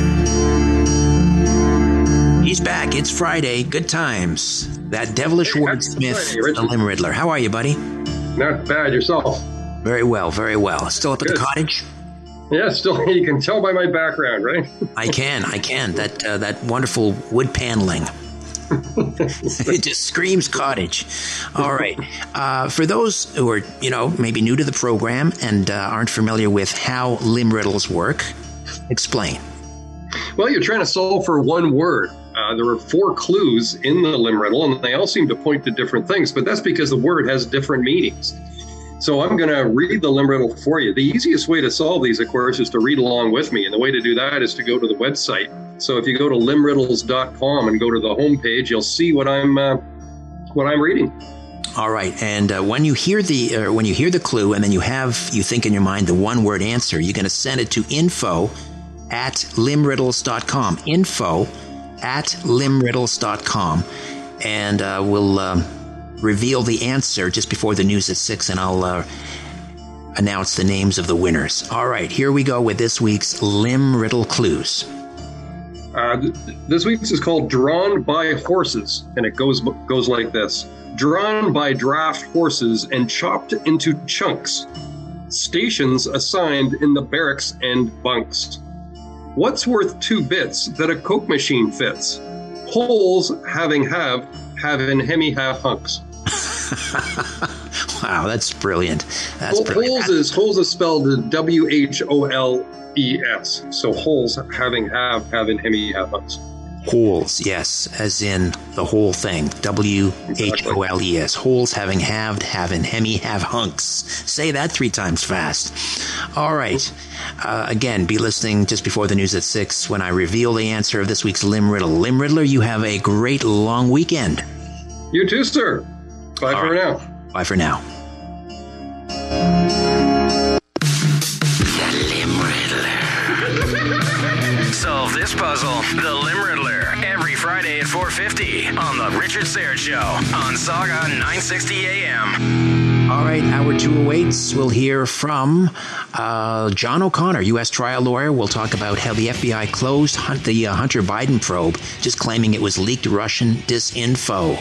He's back. It's Friday. Good times. That devilish hey, wordsmith, the LimRiddler. How are you, buddy? Not bad. Yourself? Very well. Very well. Still up at Good. the cottage? Yeah, still. *laughs* You can tell by my background, right? I can. I can. That uh, that wonderful wood paneling. *laughs* it just screams cottage. All right. Uh, for those who are, you know, maybe new to the program and uh, aren't familiar with how LimRiddles work, explain. Well, you're trying to solve for one word. Uh, there are four clues in the LimRiddle, and they all seem to point to different things, but that's because the word has different meanings. So I'm going to read the LimRiddle for you. The easiest way to solve these, of course, is to read along with me. And the way to do that is to go to the website. So if you go to limriddles.com and go to the homepage, you'll see what I'm uh, what I'm reading. All right, and uh, when you hear the uh, when you hear the clue, and then you have you think in your mind the one word answer, you're going to send it to info at limriddles.com. Info at limriddles.com, and uh, we'll um, reveal the answer just before the news at six, and I'll uh, announce the names of the winners. All right, here we go with this week's LimRiddle clues. Uh, this week's is called "Drawn by Horses," and it goes goes like this: Drawn by draft horses and chopped into chunks. Stations assigned in the barracks and bunks. What's worth two bits that a Coke machine fits? Holes having have have in hemi half hunks. *laughs* wow, that's brilliant. That's well, brilliant. Holes is holes is spelled W H O L E S. So holes having have having hemi have hunks. Holes, yes, as in the whole thing. W H O L E S. Holes having halved, having hemi, have hunks. Say that three times fast. All right. Uh, again, be listening just before the news at 6 when I reveal the answer of this week's Limb Riddle. LimRiddler, you have a great long weekend. You too, sir. Bye All for right. now. Bye for now. Puzzle. The LimRiddler. Every Friday at 4.50 on The Richard Syrett Show on Saga 960 AM. All right, hour two awaits. We'll hear from uh, John O'Connor, U.S. trial lawyer. We'll talk about how the FBI closed hunt, the uh, Hunter Biden probe, just claiming it was leaked Russian disinfo.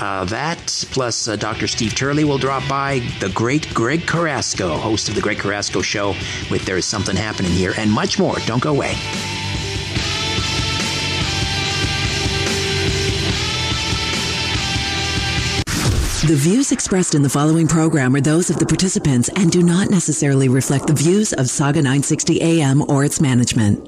Uh, that, plus uh, Dr. Steve Turley will drop by. The great Greg Carrasco, host of The Greg Carrasco Show, with There's Something Happening Here, and much more. Don't go away. The views expressed in the following program are those of the participants and do not necessarily reflect the views of Saga 960 AM or its management.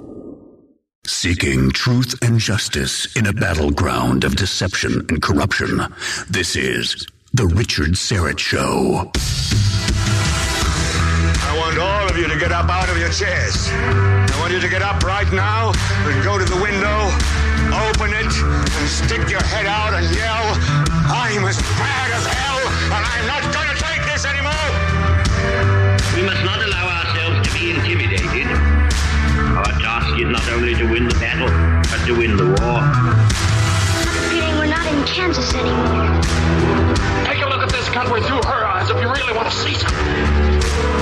Seeking truth and justice in a battleground of deception and corruption. This is The Richard Syrett Show. I want all of you to get up out of your chairs. I want you to get up right now and go to the window, open it, and stick your head out and yell, I'm as bad as hell, and I'm not going to take this anymore. We must not allow ourselves to be intimidated. Our task is not only to win the battle, but to win the war. I'm feeling we're not in Kansas anymore. Take a look at this country through her eyes if you really want to see something.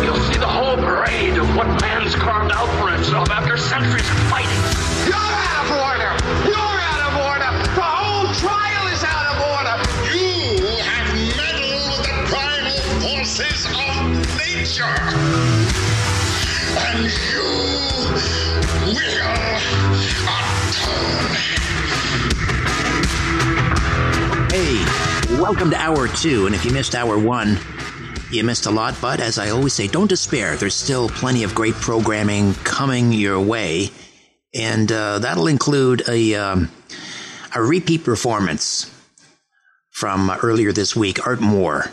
You'll see the whole parade of what man's carved out for himself after centuries of fighting. You're out of order! You're out of order! The whole trial nature! And you will atone. Hey, welcome to hour two. And if you missed hour one, you missed a lot. But as I always say, don't despair. There's still plenty of great programming coming your way. And uh, that'll include a, um, a repeat performance from earlier this week. Art Moore,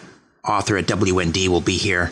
author at WND, will be here.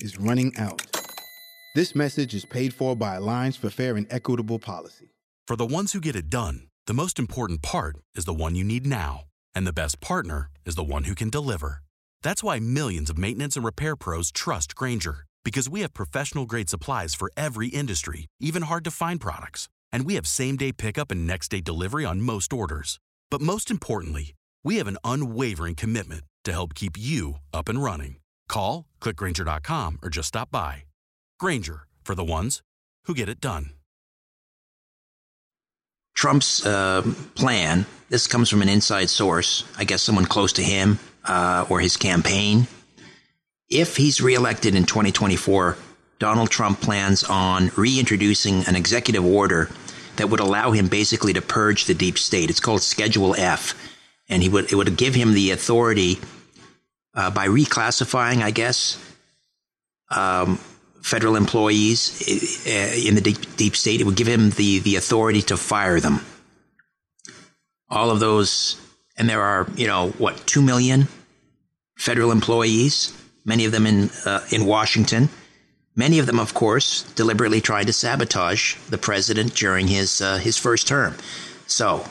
is running out. This message is paid for by Alliance for Fair and Equitable Policy. For the ones who get it done, the most important part is the one you need now. And the best partner is the one who can deliver. That's why millions of maintenance and repair pros trust Grainger, because we have professional grade supplies for every industry, even hard to find products. And we have same day pickup and next day delivery on most orders. But most importantly, we have an unwavering commitment to help keep you up and running. Call, clickgranger.com, or just stop by. Grainger, for the ones who get it done. Trump's uh, plan. This comes from an inside source, I guess someone close to him uh, or his campaign. If he's reelected in 2024, Donald Trump plans on reintroducing an executive order that would allow him basically to purge the deep state. It's called Schedule F, and he would it would give him the authority uh, by reclassifying, I guess, um, federal employees in the deep, deep state. It would give him the, the authority to fire them. All of those, and there are, you know, what, 2 million federal employees, many of them in, uh, in Washington. Many of them, of course, deliberately tried to sabotage the president during his, uh, his first term. So,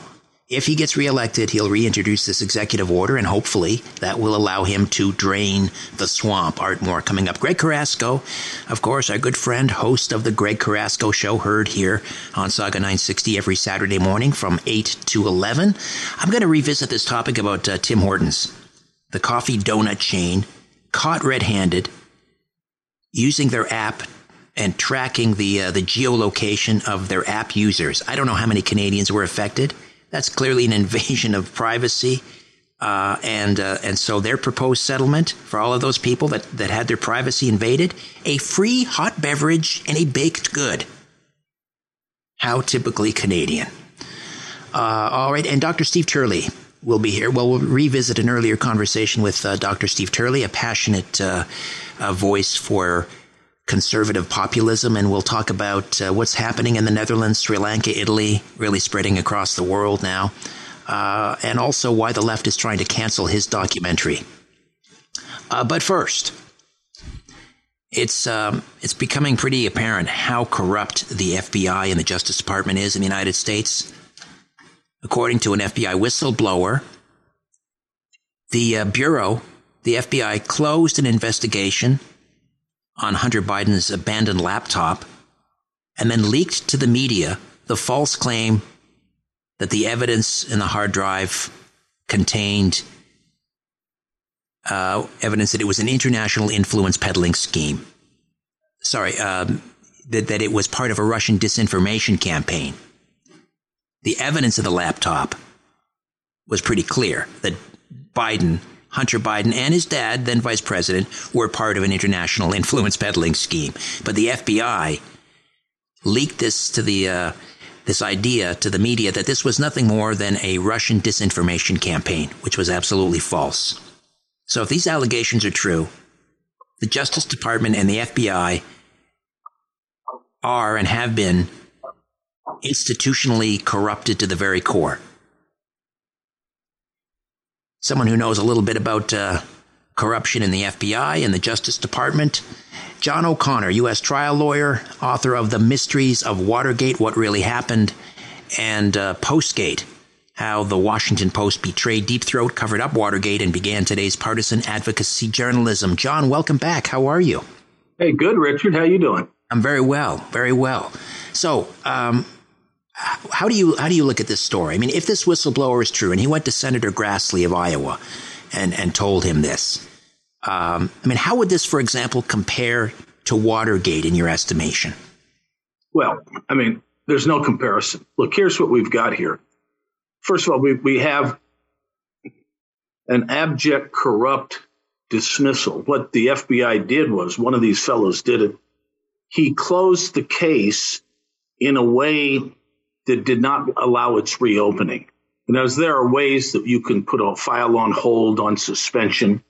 if he gets reelected, he'll reintroduce this executive order, and hopefully that will allow him to drain the swamp. Art Moore coming up. Greg Carrasco, of course, our good friend, host of the Greg Carrasco Show, heard here on Saga 960 every Saturday morning from 8 to 11. I'm going to revisit this topic about uh, Tim Hortons, the coffee donut chain, caught red handed using their app and tracking the uh, the geolocation of their app users. I don't know how many Canadians were affected. That's clearly an invasion of privacy. Uh, and uh, and so their proposed settlement for all of those people that, that had their privacy invaded a free hot beverage and a baked good. How typically Canadian. Uh, all right, and Dr. Steve Turley will be here. Well, we'll revisit an earlier conversation with uh, Dr. Steve Turley, a passionate uh, voice for conservative populism, and we'll talk about uh, what's happening in the Netherlands, Sri Lanka, Italy, really spreading across the world now, uh, and also why the left is trying to cancel his documentary. Uh, but first, it's um, it's becoming pretty apparent how corrupt the FBI and the Justice Department is in the United States. According to an FBI whistleblower, the uh, bureau, the FBI, closed an investigation on Hunter Biden's abandoned laptop and then leaked to the media the false claim that the evidence in the hard drive contained uh, evidence that it was an international influence peddling scheme. Sorry, um, that, that it was part of a Russian disinformation campaign. The evidence of the laptop was pretty clear that Biden Hunter Biden and his dad, then vice president, were part of an international influence peddling scheme. But the FBI leaked this to the uh, this idea to the media that this was nothing more than a Russian disinformation campaign, which was absolutely false. So if these allegations are true, the Justice Department and the FBI are and have been institutionally corrupted to the very core someone who knows a little bit about uh, corruption in the FBI and the Justice Department. John O'Connor, U.S. trial lawyer, author of The Mysteries of Watergate What Really Happened, and uh, Postgate How the Washington Post Betrayed Deep Throat, Covered Up Watergate, and Began Today's Partisan Advocacy Journalism. John, welcome back. How are you? Hey, good, Richard. How you doing? I'm very well, very well. So, um, how do you how do you look at this story? I mean, if this whistleblower is true, and he went to Senator Grassley of Iowa, and and told him this, um, I mean, how would this, for example, compare to Watergate in your estimation? Well, I mean, there's no comparison. Look, here's what we've got here. First of all, we we have an abject, corrupt dismissal. What the FBI did was one of these fellows did it. He closed the case in a way that did not allow its reopening. And as there are ways that you can put a file on hold on suspension.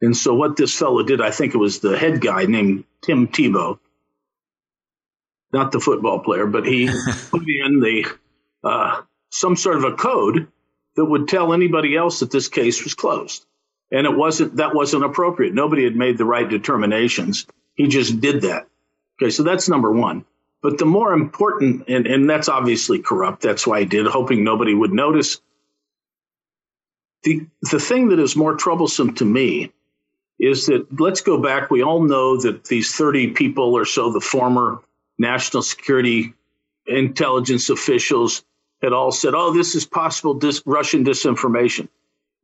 And so what this fellow did, I think it was the head guy named Tim Tebow, not the football player, but he *laughs* put in the uh, some sort of a code that would tell anybody else that this case was closed. And it wasn't that wasn't appropriate. Nobody had made the right determinations. He just did that. Okay, so that's number one. But the more important, and, and that's obviously corrupt, that's why I did, hoping nobody would notice. The, the thing that is more troublesome to me is that let's go back. We all know that these 30 people or so, the former national security intelligence officials, had all said, oh, this is possible dis- Russian disinformation.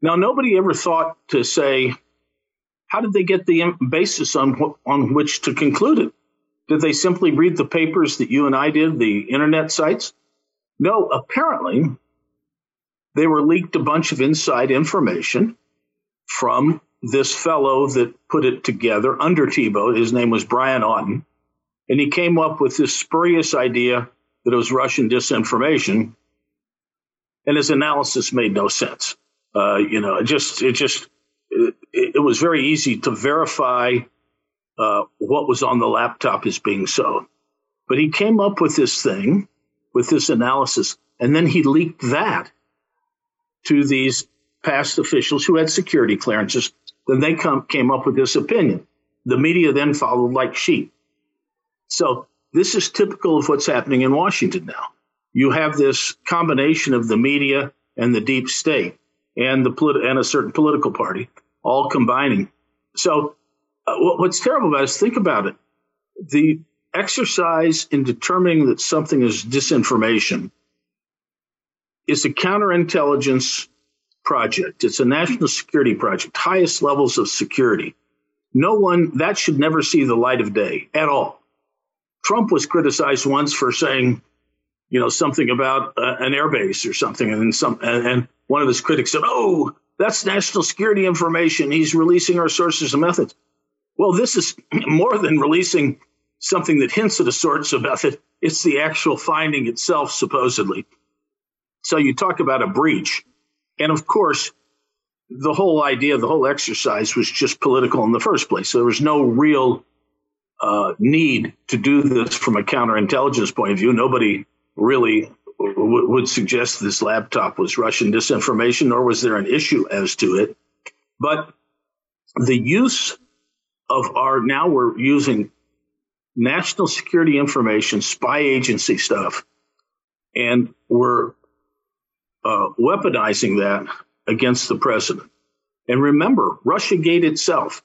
Now, nobody ever thought to say, how did they get the basis on, on which to conclude it? Did they simply read the papers that you and I did, the internet sites? No, apparently they were leaked a bunch of inside information from this fellow that put it together under Tebow. His name was Brian Auten. And he came up with this spurious idea that it was Russian disinformation. And his analysis made no sense. Uh, you know, it just, it just, it, it was very easy to verify uh, what was on the laptop is being so. But he came up with this thing, with this analysis, and then he leaked that to these past officials who had security clearances. Then they come, came up with this opinion. The media then followed like sheep. So this is typical of what's happening in Washington now. You have this combination of the media and the deep state and the polit- and a certain political party all combining. So what's terrible about it is think about it. The exercise in determining that something is disinformation is a counterintelligence project. It's a national security project, highest levels of security. No one, that should never see the light of day at all. Trump was criticized once for saying, you know, something about uh, an airbase or something. And some, and, and one of his critics said, Oh, that's national security information. He's releasing our sources and methods. Well, this is *clears throat* more than releasing something that hints at a source of method. It's the actual finding itself, supposedly. So you talk about a breach. And of course, the whole idea, the whole exercise was just political in the first place. So there was no real uh, need to do this from a counterintelligence point of view. Nobody really w- would suggest this laptop was Russian disinformation, nor was there an issue as to it. But the use of our now we're using national security information, spy agency stuff, and we're uh, weaponizing that against the president. And remember, Russiagate itself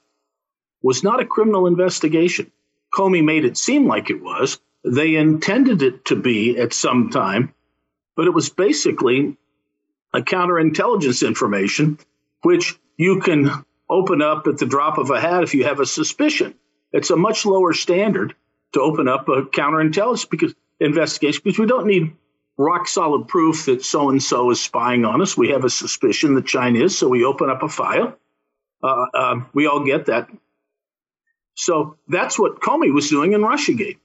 was not a criminal investigation. Comey made it seem like it was. They intended it to be at some time, but it was basically a counterintelligence information, which you can open up at the drop of a hat if you have a suspicion. It's a much lower standard to open up a counterintelligence because investigation because we don't need rock solid proof that so and so is spying on us. We have a suspicion that China is, so we open up a file. Uh, uh, we all get that. So that's what Comey was doing in Russiagate,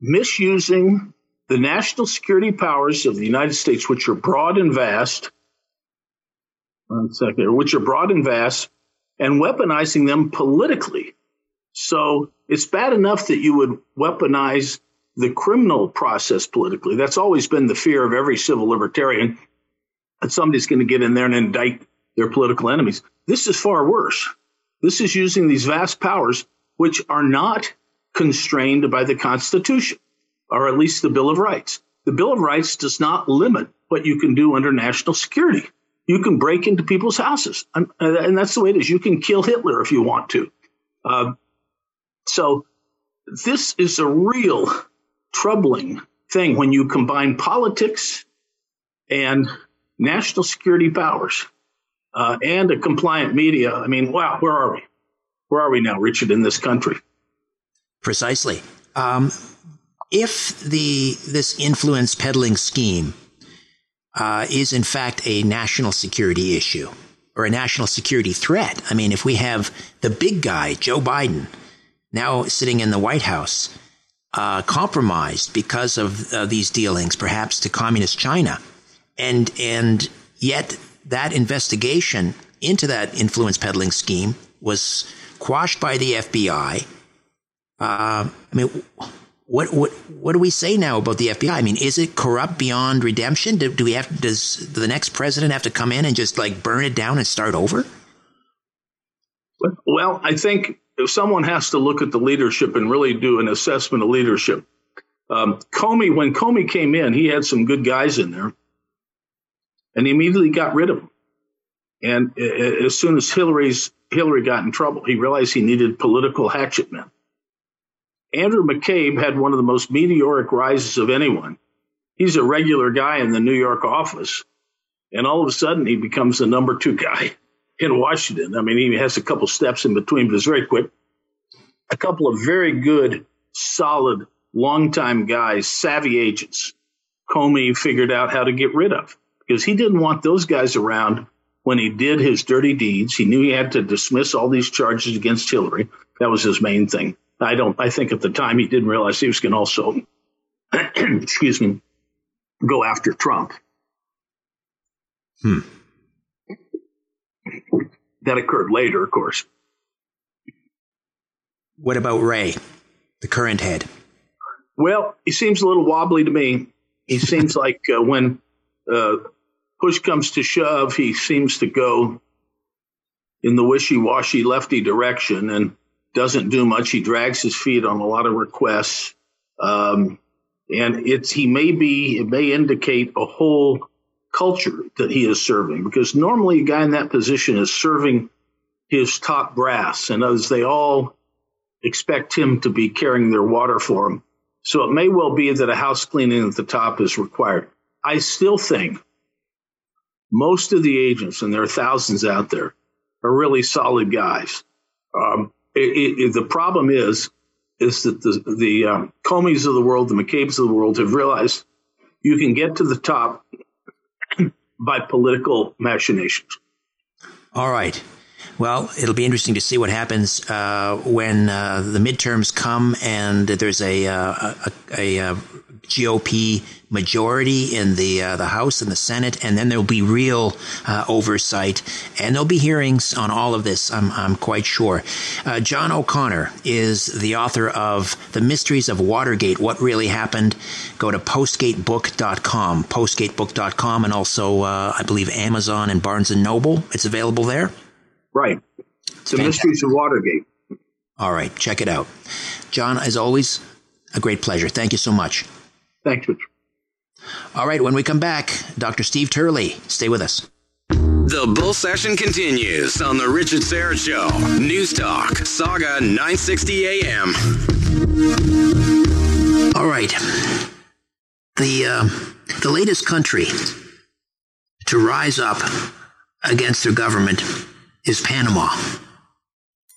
misusing the national security powers of the United States, which are broad and vast, one second, which are broad and vast, and weaponizing them politically. So it's bad enough that you would weaponize the criminal process politically. That's always been the fear of every civil libertarian that somebody's going to get in there and indict their political enemies. This is far worse. This is using these vast powers, which are not constrained by the Constitution or at least the Bill of Rights. The Bill of Rights does not limit what you can do under national security. You can break into people's houses, and that's the way it is. You can kill Hitler if you want to. Uh, so this is a real troubling thing when you combine politics and national security powers uh, and a compliant media. I mean, wow, where are we? Where are we now, Richard, in this country? Precisely. Um, if the this influence peddling scheme uh, is in fact a national security issue or a national security threat, I mean, if we have the big guy, Joe Biden, now sitting in the White House, uh, compromised because of uh, these dealings, perhaps to communist China, and and yet that investigation into that influence peddling scheme was quashed by the FBI. Uh, I mean, what what what do we say now about the FBI? I mean, is it corrupt beyond redemption? Do, do we have does the next president have to come in and just like burn it down and start over? Well, I think if someone has to look at the leadership and really do an assessment of leadership, um, Comey when Comey came in, he had some good guys in there, and he immediately got rid of them. And as soon as Hillary's Hillary got in trouble, he realized he needed political hatchet men. Andrew McCabe had one of the most meteoric rises of anyone. He's a regular guy in the New York office, and all of a sudden he becomes the number two guy *laughs* in Washington. I mean, he has a couple steps in between, but it's very quick. A couple of very good, solid, longtime guys, savvy agents. Comey figured out how to get rid of because he didn't want those guys around when he did his dirty deeds. He knew he had to dismiss all these charges against Hillary. That was his main thing. I don't. I think at the time he didn't realize he was going to also, *clears throat* excuse me, go after Trump. Hmm. That occurred later, of course. What about Wray, the current head? Well, he seems a little wobbly to me. He seems *laughs* like uh, when uh, push comes to shove, he seems to go in the wishy-washy lefty direction, and doesn't do much. He drags his feet on a lot of requests. Um, and it's he may be it may indicate a whole culture that he is serving because normally a guy in that position is serving his top brass and as they all expect him to be carrying their water for him so it may well be that a house cleaning at the top is required i still think most of the agents and there are thousands out there are really solid guys um, it, it, the problem is is that the the um, Comeys of the world, the McCabe's of the world, have realized you can get to the top *clears throat* by political machinations. All right. Well, it'll be interesting to see what happens uh, when uh, the midterms come and there's a, uh, a, a, a GOP majority in the uh, the House and the Senate, and then there'll be real uh, oversight, and there'll be hearings on all of this. I'm I'm quite sure. Uh, John O'Connor is the author of The Mysteries of Watergate: What Really Happened. Go to postgatebook.com, postgatebook.com, and also I believe Amazon and Barnes and Noble. It's available there. Right. The Mysteries of Watergate. All right, check it out. John, as always, a great pleasure. Thank you so much. Thanks, Rich. All right, when we come back, Dr. Steve Turley, stay with us. The bull session continues on the Richard Syrett Show. News Talk, Saga 960 AM. All right. The, uh, the latest country to rise up against their government is Panama.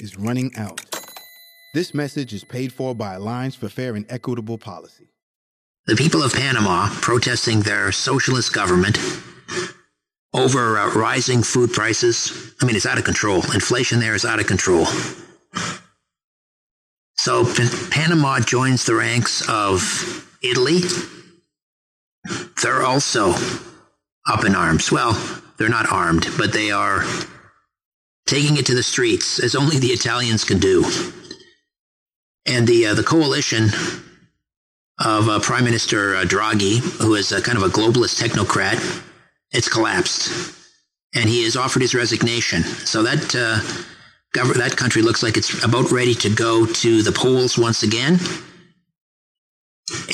is running out. This message is paid for by Alliance for Fair and Equitable Policy. The people of Panama protesting their socialist government over uh, rising food prices. I mean, it's out of control. Inflation there is out of control. So P- Panama joins the ranks of Italy. They're also up in arms. Well, they're not armed, but they are taking it to the streets as only the Italians can do. And the uh, the coalition of uh, Prime Minister uh, Draghi, who is kind of a globalist technocrat, it's collapsed, and he has offered his resignation. So that uh, gov- that country looks like it's about ready to go to the polls once again,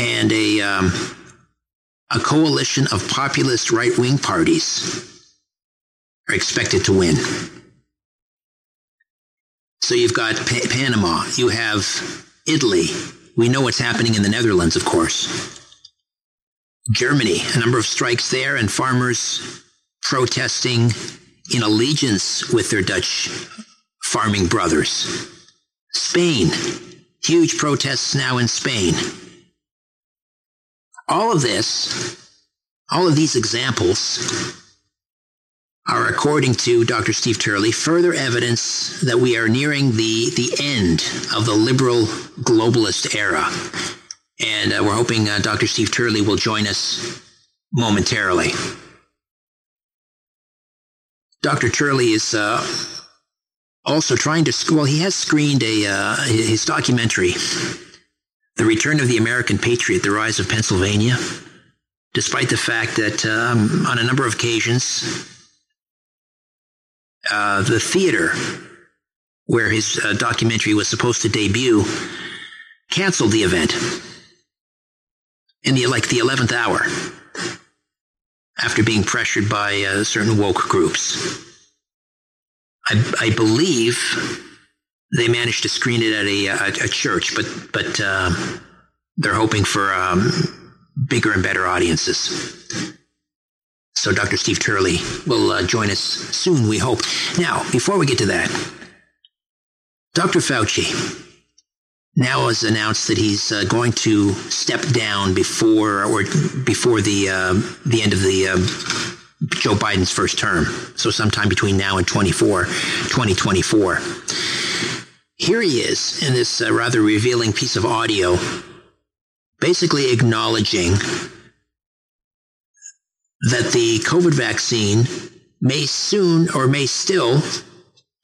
and a um, a coalition of populist right wing parties are expected to win. So you've got pa- Panama, you have Italy. We know what's happening in the Netherlands, of course. Germany, a number of strikes there, and farmers protesting in allegiance with their Dutch farming brothers. Spain, huge protests now in Spain. All of this, all of these examples are, according to Dr. Steve Turley, further evidence that we are nearing the, the end of the liberal globalist era. And uh, we're hoping uh, Dr. Steve Turley will join us momentarily. Dr. Turley is uh, also trying to, well, he has screened a, uh, his documentary, The Return of the American Patriot, The Rise of Pennsylvania, despite the fact that um, on a number of occasions, uh, the theater where his uh, documentary was supposed to debut canceled the event in the like the 11th hour after being pressured by uh, certain woke groups. I, I, believe they managed to screen it at a, a, a church but but uh, they're hoping for um, bigger and better audiences so Dr. Steve Turley will uh, join us soon, we hope. Now, before we get to that, Dr. Fauci now has announced that he's uh, going to step down before or before the uh, the end of the uh, Joe Biden's first term. So sometime between now and 24, 2024. Here he is in this uh, rather revealing piece of audio, basically acknowledging that the COVID vaccine may soon or may still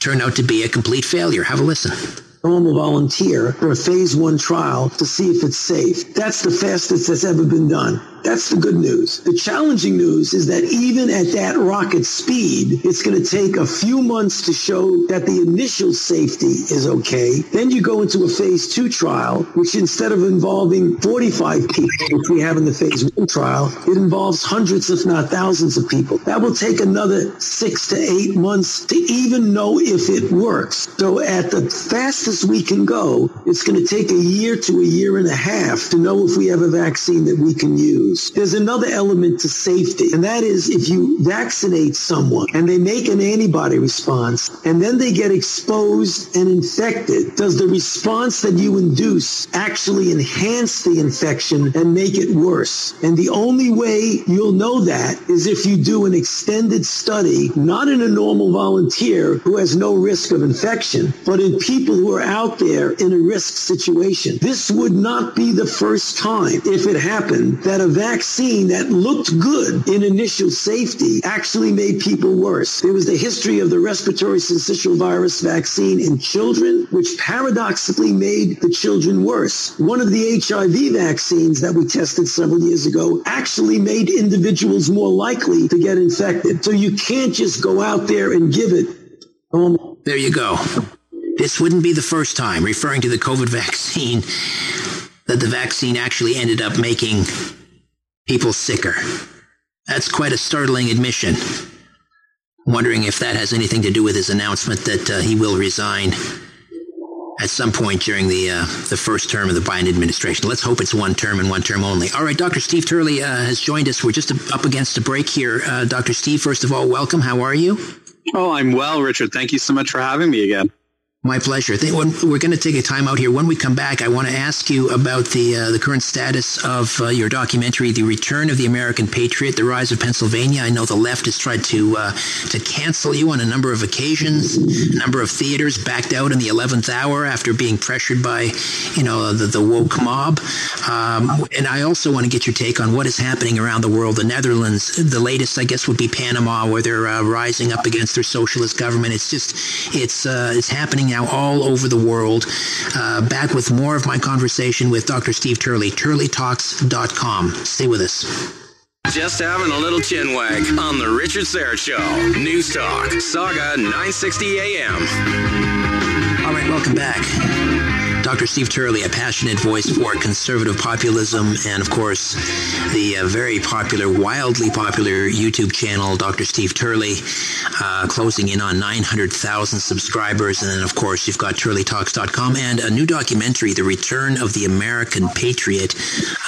turn out to be a complete failure. Have a listen. normal volunteer for a phase one trial to see if it's safe. That's the fastest that's ever been done. That's the good news. The challenging news is that even at that rocket speed, it's going to take a few months to show that the initial safety is okay. Then you go into a phase two trial, which instead of involving 45 people, which we have in the phase one trial, it involves hundreds, if not thousands of people. That will take another six to eight months to even know if it works. So at the fastest we can go, it's going to take a year to a year and a half to know if we have a vaccine that we can use. There's another element to safety, and that is if you vaccinate someone and they make an antibody response and then they get exposed and infected, does the response that you induce actually enhance the infection and make it worse? And the only way you'll know that is if you do an extended study, not in a normal volunteer who has no risk of infection, but in people who are out there in a risk situation. This would not be the first time, if it happened, that a vaccine that looked good in initial safety actually made people worse. There was the history of the respiratory syncytial virus vaccine in children, which paradoxically made the children worse. One of the HIV vaccines that we tested several years ago actually made individuals more likely to get infected. So you can't just go out there and give it. Um, there you go. This wouldn't be the first time, referring to the COVID vaccine, that the vaccine actually ended up making people sicker. That's quite a startling admission. Wondering if that has anything to do with his announcement that uh, he will resign at some point during the uh, the first term of the Biden administration. Let's hope it's one term and one term only. All right, Dr. Steve Turley uh, has joined us. We're just up against a break here. Uh, Dr. Steve, first of all, welcome. How are you? Oh, I'm well, Richard. Thank you so much for having me again. My pleasure. We're going to take a time out here. When we come back, I want to ask you about the uh, the current status of uh, your documentary, "The Return of the American Patriot: The Rise of Pennsylvania." I know the left has tried to uh, to cancel you on a number of occasions. A number of theaters backed out in the eleventh hour after being pressured by, you know, the, the woke mob. Um, and I also want to get your take on what is happening around the world. The Netherlands, the latest, I guess, would be Panama, where they're uh, rising up against their socialist government. It's just, it's uh, it's happening now all over the world. Uh, back with more of my conversation with Dr. Steve Turley, turleytalks.com. Stay with us. Just having a little chin wag on the Richard Syrett Show. News Talk, Sauga 960 AM. All right, welcome back. Dr. Steve Turley, a passionate voice for conservative populism, and of course, the uh, very popular, wildly popular YouTube channel, Dr. Steve Turley, uh, closing in on 900,000 subscribers. And then, of course, you've got TurleyTalks.com and a new documentary, The Return of the American Patriot.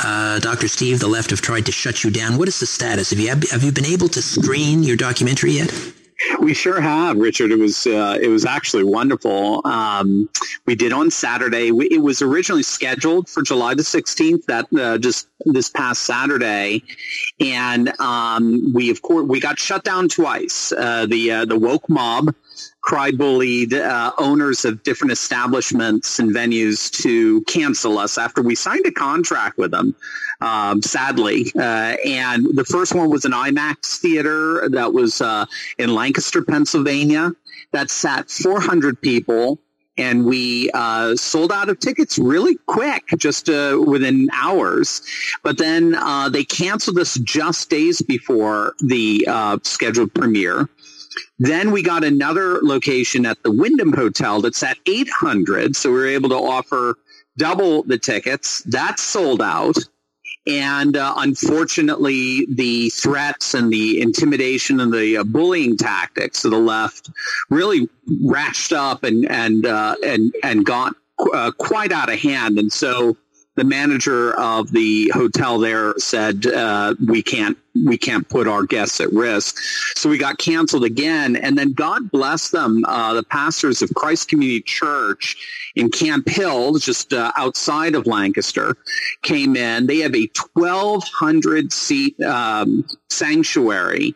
Uh, Dr. Steve, the left have tried to shut you down. What is the status? Have you, have you been able to screen your documentary yet? We sure have, Richard. It was uh, it was actually wonderful. Um, we did on Saturday. We, it was originally scheduled for July the 16th. That uh, just this past Saturday, and um, we of course we got shut down twice. Uh, the uh, the woke mob cry bullied uh, owners of different establishments and venues to cancel us after we signed a contract with them, um, sadly. Uh, and the first one was an IMAX theater that was uh, in Lancaster, Pennsylvania, that sat 400 people. And we uh, sold out of tickets really quick, just uh, within hours. But then uh, they canceled us just days before the scheduled premiere. Then we got another location at the Wyndham Hotel that's at 800. So we were able to offer double the tickets. That's sold out. And uh, unfortunately, the threats and the intimidation and the uh, bullying tactics of the left really ratcheted up and and uh, and and got uh, quite out of hand. And so the manager of the hotel there said uh, we can't we can't put our guests at risk. So we got canceled again. And then God bless them, uh, the pastors of Christ Community Church in Camp Hill, just uh, outside of Lancaster, came in. They have a 1,200 seat um, sanctuary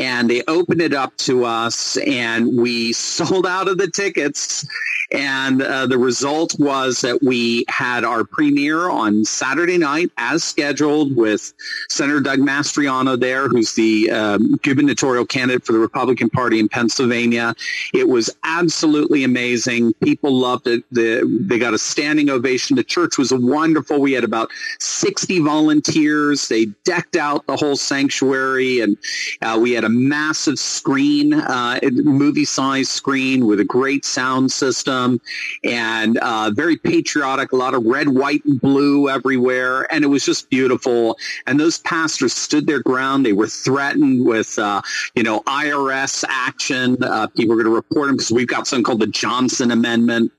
and they opened it up to us, and we sold out of the tickets. And uh, the result was that we had our premiere on Saturday night as scheduled with Senator Doug Mastriano there, who's the um, gubernatorial candidate for the Republican Party in Pennsylvania. It was absolutely amazing. People loved it. The, they got a standing ovation. The church was wonderful. We had about 60 volunteers. They decked out the whole sanctuary and uh, we had a massive screen, uh, movie size screen with a great sound system and uh, very patriotic, a lot of red, white, and blue everywhere. And it was just beautiful. And those pastors stood their ground. They were threatened with, uh, you know, IRS action. Uh, people were going to report them because we've got something called the Johnson Amendment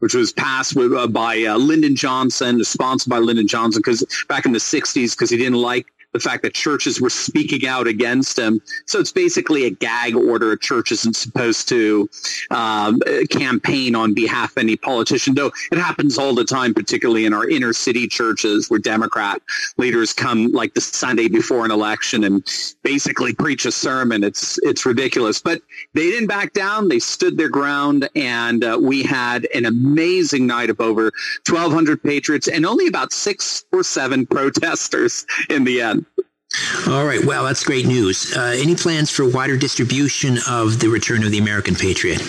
which was passed with, uh, by uh, Lyndon Johnson, sponsored by Lyndon Johnson, because back in the '60s, because he didn't like the fact that churches were speaking out against him. So it's basically a gag order. A church isn't supposed to um, campaign on behalf of any politician, though it happens all the time, particularly in our inner city churches where Democrat leaders come like the Sunday before an election and basically preach a sermon. It's it's ridiculous, but they didn't back down. They stood their ground, and uh, we had an amazing night of over 1,200 patriots and only about six or seven protesters in the end. All right. Well, that's great news. Uh, any plans for wider distribution of the Return of the American Patriot?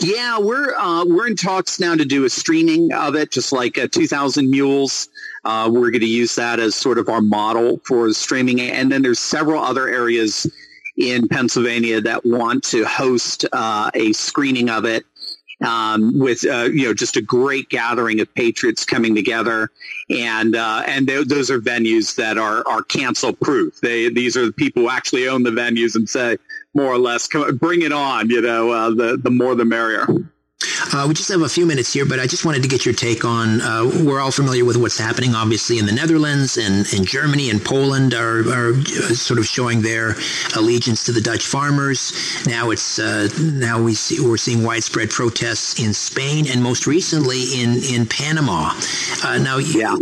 Yeah, we're uh, we're in talks now to do a streaming of it, just like uh, 2,000 Mules. Uh, we're going to use that as sort of our model for streaming, and then there's several other areas in Pennsylvania that want to host uh, a screening of it um, with uh, you know just a great gathering of patriots coming together, and uh, and those are venues that are are cancel proof. They these are the people who actually own the venues and say more or less, bring it on. You know, uh, the the more the merrier. Uh, we just have a few minutes here, but I just wanted to get your take on. Uh, we're all familiar with what's happening, obviously, in the Netherlands and, and Germany and Poland are, are uh, sort of showing their allegiance to the Dutch farmers. Now it's uh, now we see we're seeing widespread protests in Spain and most recently in in Panama. Uh, now, yeah.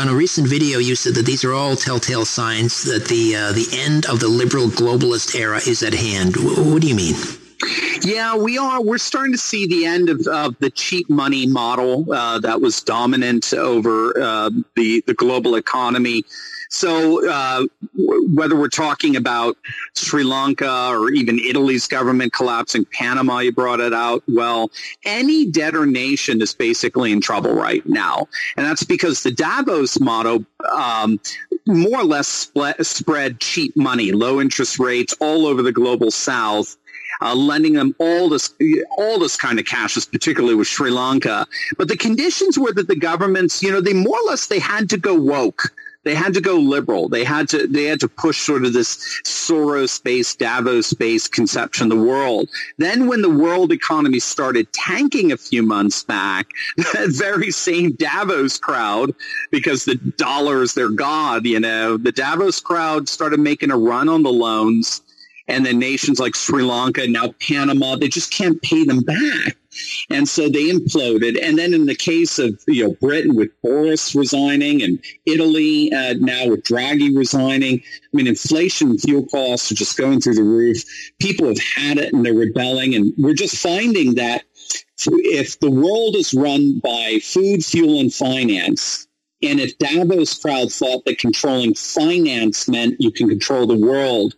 on a recent video, you said that these are all telltale signs that the uh, the end of the liberal globalist era is at hand. What do you mean? Yeah, we are. We're starting to see the end of, of the cheap money model uh, that was dominant over uh, the the global economy. So uh, whether we're talking about Sri Lanka or even Italy's government collapsing, Panama, you brought it out. Well, any debtor nation is basically in trouble right now, and that's because the Davos motto. Um, more or less spread cheap money, low interest rates all over the global south uh, lending them all this all this kind of cash, particularly with Sri Lanka. But the conditions were that the governments, you know, they more or less they had to go woke. They had to go liberal. They had to they had to push sort of this Soros-based, Davos-based conception of the world. Then, when the world economy started tanking a few months back, *laughs* that very same Davos crowd, because the dollar is their god, you know, the Davos crowd started making a run on the loans and then nations like Sri Lanka, now Panama, they just can't pay them back. And so they imploded. And then in the case of you know Britain with Boris resigning and Italy uh, now with Draghi resigning, I mean inflation and fuel costs are just going through the roof. People have had it and they're rebelling. And we're just finding that if the world is run by food, fuel, and finance, and if Davos crowd thought that controlling finance meant you can control the world,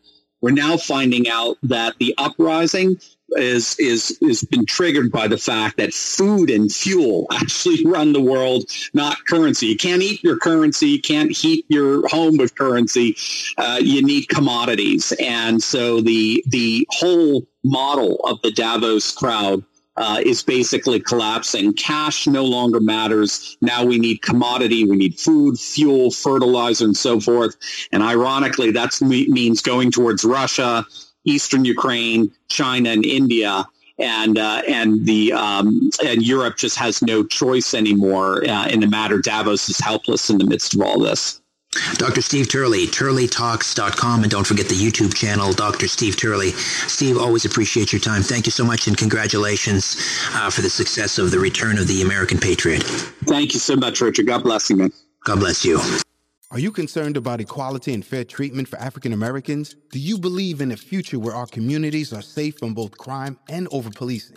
we're now finding out that the uprising is is has been triggered by the fact that food and fuel actually *laughs* run the world, not currency. You can't eat your currency, you can't heat your home with currency. Uh, you need commodities, and so the the whole model of the Davos crowd uh, is basically collapsing. Cash no longer matters. Now we need commodity. We need food, fuel, fertilizer, and so forth. And ironically, that means going towards Russia, Eastern Ukraine, China, and India. And uh, and the um, and Europe just has no choice anymore uh, in the matter. Davos is helpless in the midst of all this. Dr. Steve Turley, turleytalks.com, and don't forget the YouTube channel, Dr. Steve Turley. Steve, always appreciate your time. Thank you so much, and congratulations uh, for the success of the return of the American Patriot. Thank you so much, Richard. God bless you, man. God bless you. Are you concerned about equality and fair treatment for African Americans? Do you believe in a future where our communities are safe from both crime and over policing?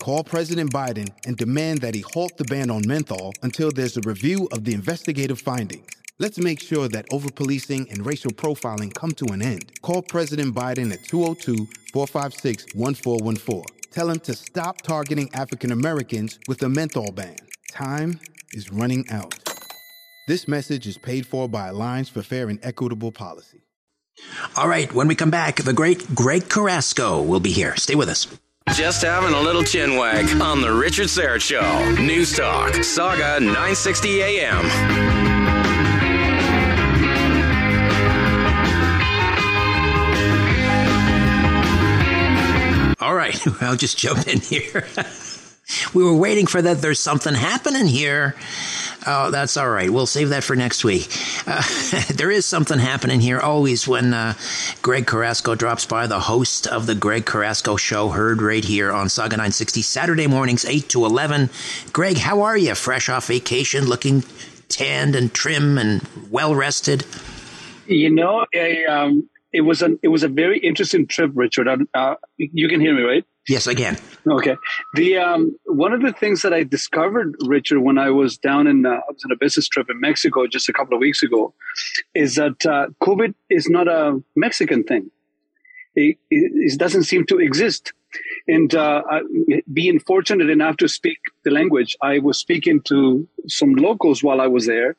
Call President Biden and demand that he halt the ban on menthol until there's a review of the investigative findings. Let's make sure that overpolicing and racial profiling come to an end. Call President Biden at 202 456 1414. Tell him to stop targeting African Americans with a menthol ban. Time is running out. This message is paid for by Alliance for Fair and Equitable Policy. All right, when we come back, the great Greg Carrasco will be here. Stay with us. Just having a little chin wag on the Richard Syrett Show. News Talk, Sauga 960 AM. All right, *laughs* I'll just jump in here. *laughs* we were waiting for that. There's something happening here. Oh, that's all right. We'll save that for next week. Uh, *laughs* there is something happening here always when uh, Greg Carrasco drops by, the host of the Greg Carrasco Show, heard right here on Sauga 960, Saturday mornings, 8 to 11. Greg, how are you? Fresh off vacation, looking tanned and trim and well rested? You know, I, um, it was a it was a very interesting trip, Richard. Uh, you can hear me, right? Yes, I can. Okay. The um, one of the things that I discovered, Richard, when I was down in uh, I was on a business trip in Mexico just a couple of weeks ago, is that uh, COVID is not a Mexican thing. It, it, it doesn't seem to exist. And uh, I, being fortunate enough to speak the language, I was speaking to some locals while I was there,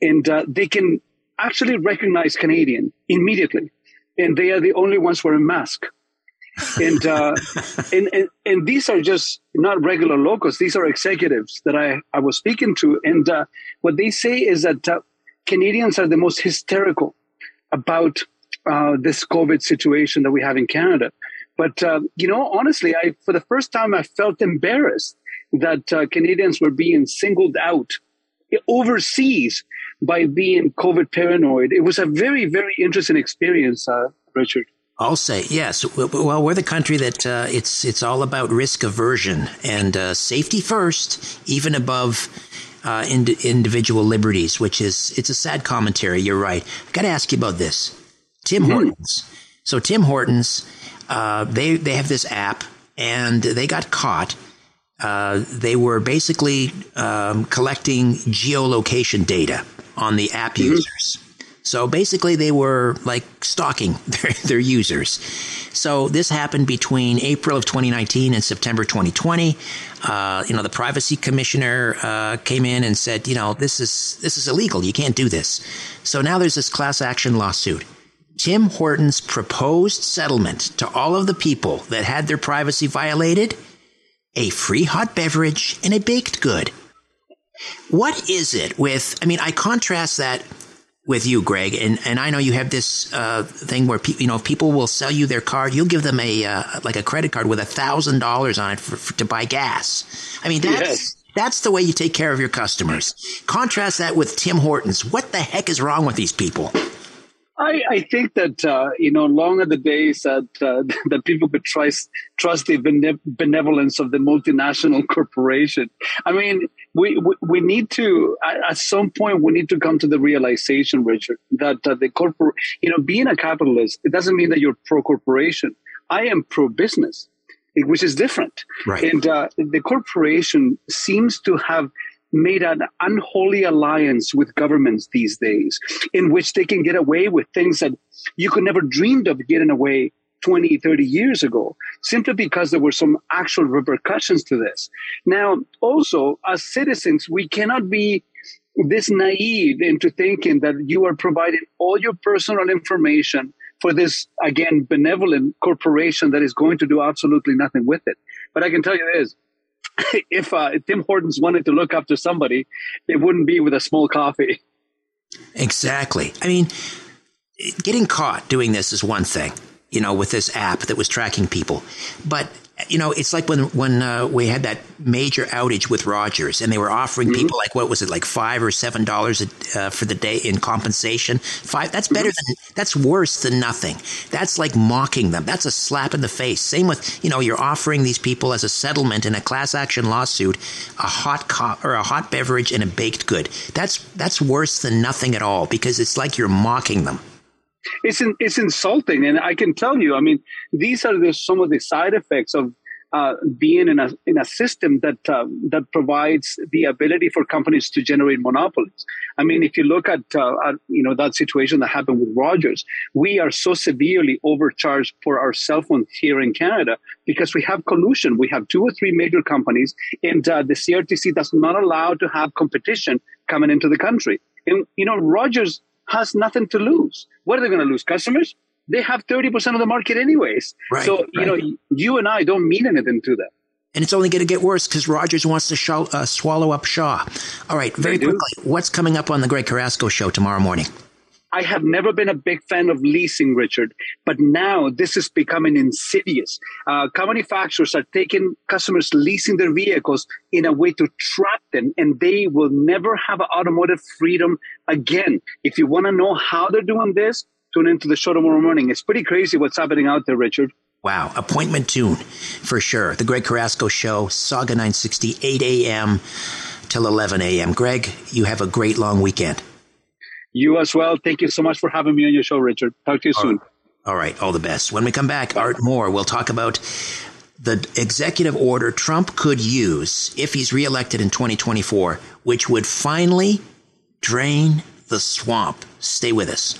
and uh, they can actually recognize Canadian immediately, and they are the only ones wearing masks and, uh, *laughs* and, and and these are just not regular locals. These are executives that I I was speaking to, and uh, what they say is that uh, Canadians are the most hysterical about uh, this COVID situation that we have in Canada. But uh, you know, honestly, I for the first time I felt embarrassed that uh, Canadians were being singled out overseas by being COVID paranoid. It was a very very interesting experience, Richard. I'll say yes. Well, we're the country that uh, it's it's all about risk aversion and uh, safety first, even above uh, ind- individual liberties. Which is it's a sad commentary. You're right. I've got to ask you about this, Tim mm-hmm. Hortons. So Tim Hortons, uh, they they have this app, and they got caught. Uh, they were basically um, collecting geolocation data on the app mm-hmm. users. So basically, they were like stalking *laughs* their, their, users. So this happened between April of 2019 and September 2020. Uh, you know, the privacy commissioner uh, came in and said, you know, this is this is illegal. You can't do this. So now there's this class action lawsuit. Tim Hortons proposed settlement to all of the people that had their privacy violated: a free hot beverage and a baked good. What is it with? I mean, I contrast that with you, Greg, and, and I know you have this uh, thing where pe- you know if people will sell you their card, you'll give them a uh, like a credit card with a thousand dollars on it for, for, to buy gas. I mean that's yes. that's the way you take care of your customers. Contrast that with Tim Hortons. What the heck is wrong with these people? I, I think that uh, you know, long are the days that uh, *laughs* that people could trust trust the benevolence of the multinational *laughs* corporation. I mean, we we, we need to at some point we need to come to the realization, Richard, that uh, the corporate, you know, being a capitalist, it doesn't mean that you're pro corporation. I am pro business, which is different. Right. And uh, the corporation seems to have made an unholy alliance with governments these days in which they can get away with things that you could never dreamed of getting away 20, 30 years ago, simply because there were some actual repercussions to this. Now, also, as citizens, we cannot be this naive into thinking that you are providing all your personal information for this, again, benevolent corporation that is going to do absolutely nothing with it. But I can tell you this *laughs* if uh, Tim Hortons wanted to look after somebody, it wouldn't be with a small coffee. Exactly. I mean, getting caught doing this is one thing, you know, with this app that was tracking people. But you know, it's like when when uh, we had that major outage with Rogers, and they were offering Mm-hmm. people like what was it, like five or seven dollars uh, for the day in compensation. Five. That's better than. That's worse than nothing. That's like mocking them. That's a slap in the face. Same with you know, you're offering these people as a settlement in a class action lawsuit a hot co- or a hot beverage and a baked good. That's that's worse than nothing at all because it's like you're mocking them. It's in, it's insulting, and I can tell you. I mean, these are the, some of the side effects of uh, being in a in a system that uh, that provides the ability for companies to generate monopolies. I mean, if you look at, uh, at you know that situation that happened with Rogers, we are so severely overcharged for our cell phones here in Canada because we have collusion. We have two or three major companies, and uh, the CRTC does not allow to have competition coming into the country. And you know, Rogers has nothing to lose. What are they going to lose? Customers? They have 30% of the market anyways. Right, so, you know, you and I don't mean anything to them. And it's only going to get worse because Rogers wants to show, uh, swallow up Shaw. All right, very quickly, what's coming up on the Greg Carrasco show tomorrow morning? I have never been a big fan of leasing, Richard, but now this is becoming insidious. Uh, car manufacturers are taking customers leasing their vehicles in a way to trap them, and they will never have automotive freedom again. If you want to know how they're doing this, tune into the show tomorrow morning. It's pretty crazy what's happening out there, Richard. Wow, appointment tune for sure. The Greg Carrasco Show, Sauga 960, 8 a.m. till 11 a.m. Greg, you have a great long weekend. You as well. Thank you so much for having me on your show, Richard. Talk to you soon. All right, all the best. When we come back, Art Moore, we'll talk about the executive order Trump could use if he's reelected in 2024, which would finally drain the swamp. Stay with us.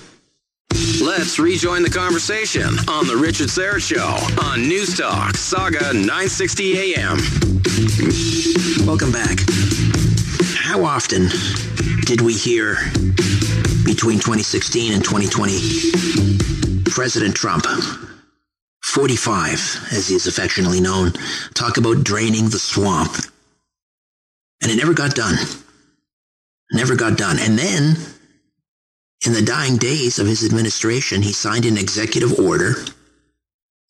Let's rejoin the conversation on The Richard Syrett Show on News Talk, Sauga 960 AM. Welcome back. How often did we hear between 2016 and 2020 President Trump, 45 as he is affectionately known, talk about draining the swamp? And it never got done. Never got done. And then, in the dying days of his administration, he signed an executive order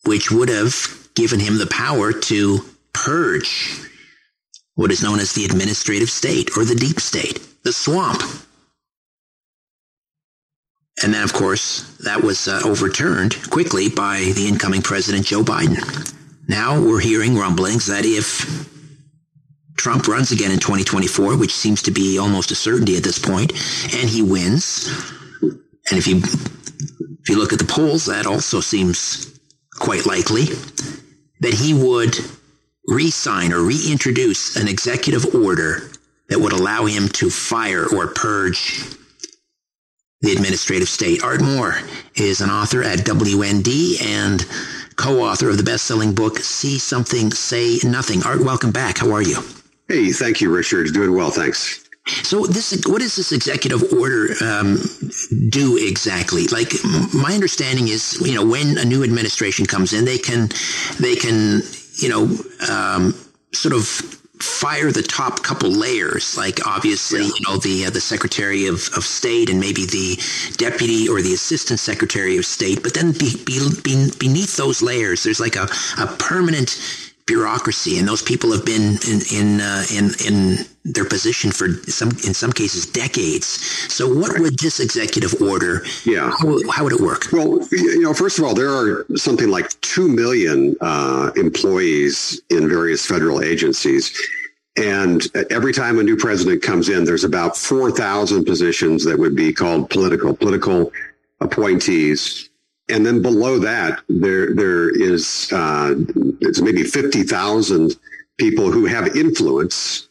which would have given him the power to purge what is known as the administrative state or the deep state, the swamp. And then, of course, that was uh, overturned quickly by the incoming President Joe Biden. Now we're hearing rumblings that if Trump runs again in 2024, which seems to be almost a certainty at this point, and he wins, and if you if you look at the polls, that also seems quite likely that he would re-sign or reintroduce an executive order that would allow him to fire or purge the administrative state. Art Moore is an author at WND and co-author of the best-selling book See Something, Say Nothing. Art, welcome back. How are you? Hey, thank you, Richard. Doing well, thanks. So this, what does this executive order um, do exactly? Like my understanding is, you know, when a new administration comes in, they can, they can, you know, um, sort of fire the top couple layers. Like obviously, you know, the uh, the Secretary of, of State and maybe the Deputy or the Assistant Secretary of State. But then be, be, be, beneath those layers, there's like a, a permanent bureaucracy, and those people have been in in uh, in in their position for some in some cases decades. So, what would this executive order? Yeah, how, how would it work? Well, you know, first of all, there are something like two million uh, employees in various federal agencies. And every time a new president comes in, there's about 4,000 positions that would be called political, political appointees. And then below that, there there is uh, it's maybe 50,000 people who have influence.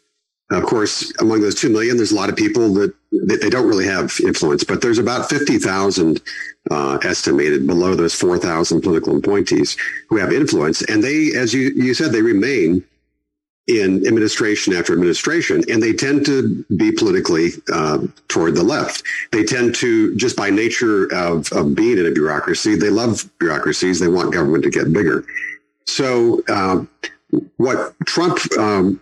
Of course, among those 2 million, there's a lot of people that, that they don't really have influence, but there's about 50,000 uh, estimated below those 4,000 political appointees who have influence. And they, as you, you said, they remain in administration after administration, and they tend to be politically uh, toward the left. They tend to, just by nature of, of being in a bureaucracy, they love bureaucracies. They want government to get bigger. So, uh, what Trump um,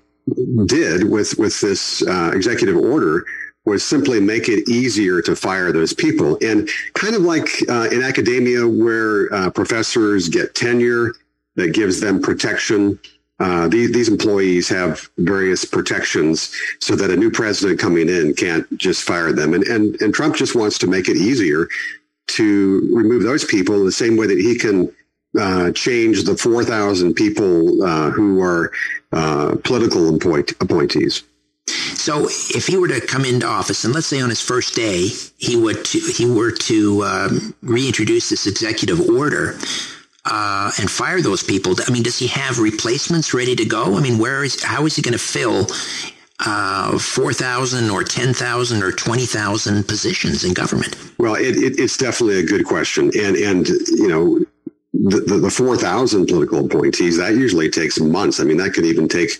did with with this uh, executive order was simply make it easier to fire those people. And kind of like uh, in academia, where uh, professors get tenure that gives them protection. Uh, these, these employees have various protections so that a new president coming in can't just fire them. And, and, and Trump just wants to make it easier to remove those people the same way that he can uh, change the 4,000 people uh, who are uh, political appoint- appointees. So, if he were to come into office, and let's say on his first day he would to, he were to um, reintroduce this executive order uh, and fire those people, I mean, does he have replacements ready to go? I mean, where is how is he going to fill uh, 4,000 or 10,000 or 20,000 positions in government? Well, it, it, it's definitely a good question. And, and you know, the, the, the 4,000 political appointees, that usually takes months. I mean, that could even take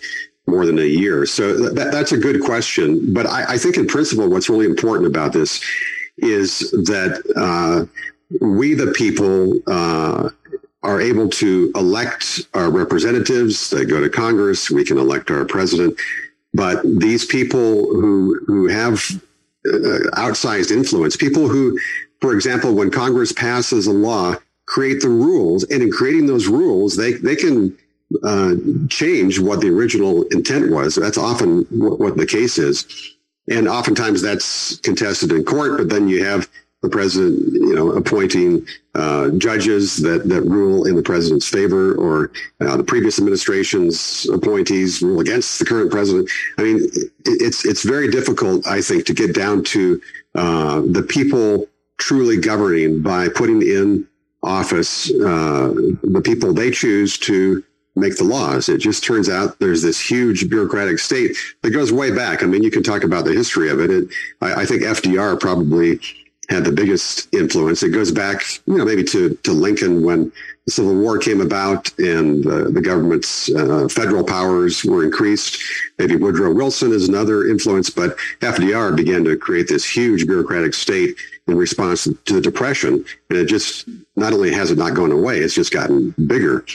more than a year. So that, that's a good question. But I, I, think in principle, what's really important about this is that uh, we, the people, uh, are able to elect our representatives that go to Congress. We can elect our president. But these people who who have uh, outsized influence, people who, for example, when Congress passes a law, create the rules, and in creating those rules, they they can uh, change what the original intent was. That's often what, what the case is. And oftentimes that's contested in court, but then you have the president, you know, appointing uh, judges that, that rule in the president's favor, or uh, the previous administration's appointees rule against the current president. I mean, it's it's very difficult, I think, to get down to uh, the people truly governing by putting in office uh, the people they choose to make the laws. It just turns out there's this huge bureaucratic state that goes way back. I mean, you can talk about the history of it. it I, I, think FDR probably had the biggest influence. It goes back, you know, maybe to, to Lincoln when the Civil War came about and uh, the government's uh, federal powers were increased. Maybe Woodrow Wilson is another influence, but FDR began to create this huge bureaucratic state in response to the Depression. And it just not only has it not gone away, it's just gotten bigger.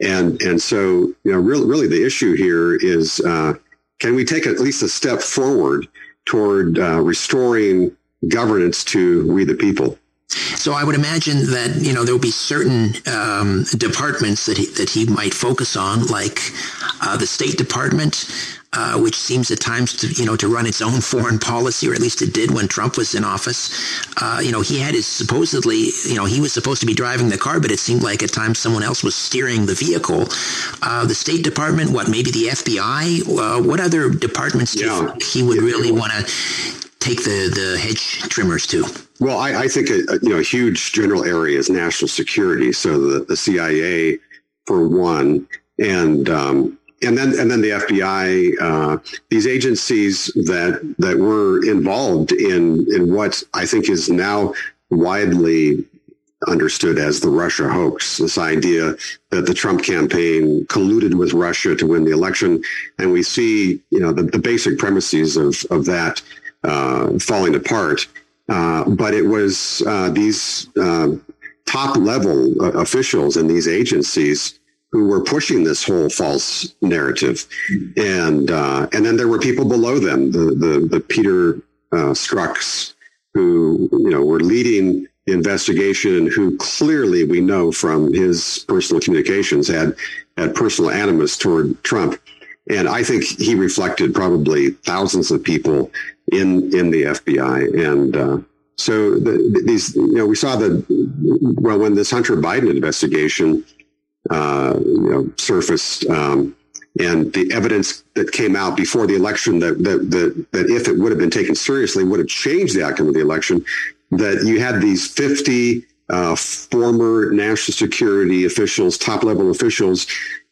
And and so you know really really the issue here is uh, can we take at least a step forward toward uh, restoring governance to we the people? So I would imagine that you know there will be certain um, departments that he, that he might focus on, like uh, the State Department, uh, which seems at times to you know to run its own foreign policy, or at least it did when Trump was in office. Uh, you know, he had his supposedly you know he was supposed to be driving the car, but it seemed like at times someone else was steering the vehicle. Uh, the State Department, what maybe the FBI? Uh, what other departments do you think he would really want to take the the hedge trimmers to? Well, I, I think a, a, you know a huge general area is national security. So the, the CIA, for one, and um, and then and then the FBI, uh, these agencies that that were involved in in what I think is now widely understood as the Russia hoax. This idea that the Trump campaign colluded with Russia to win the election, and we see you know the, the basic premises of of that uh, falling apart. Uh, but it was uh, these uh, top level uh, officials in these agencies who were pushing this whole false narrative, and and then there were people below them, the the, the Peter Strzoks, who you know were leading the investigation, who clearly we know from his personal communications had had personal animus toward Trump, and I think he reflected probably thousands of people in in the FBI, and uh, so the, these you know we saw the well when this Hunter Biden investigation uh, you know, surfaced. Um, and the evidence that came out before the election that, that, that, that if it would have been taken seriously would have changed the outcome of the election, that you had these 50 uh, former national security officials, top level officials,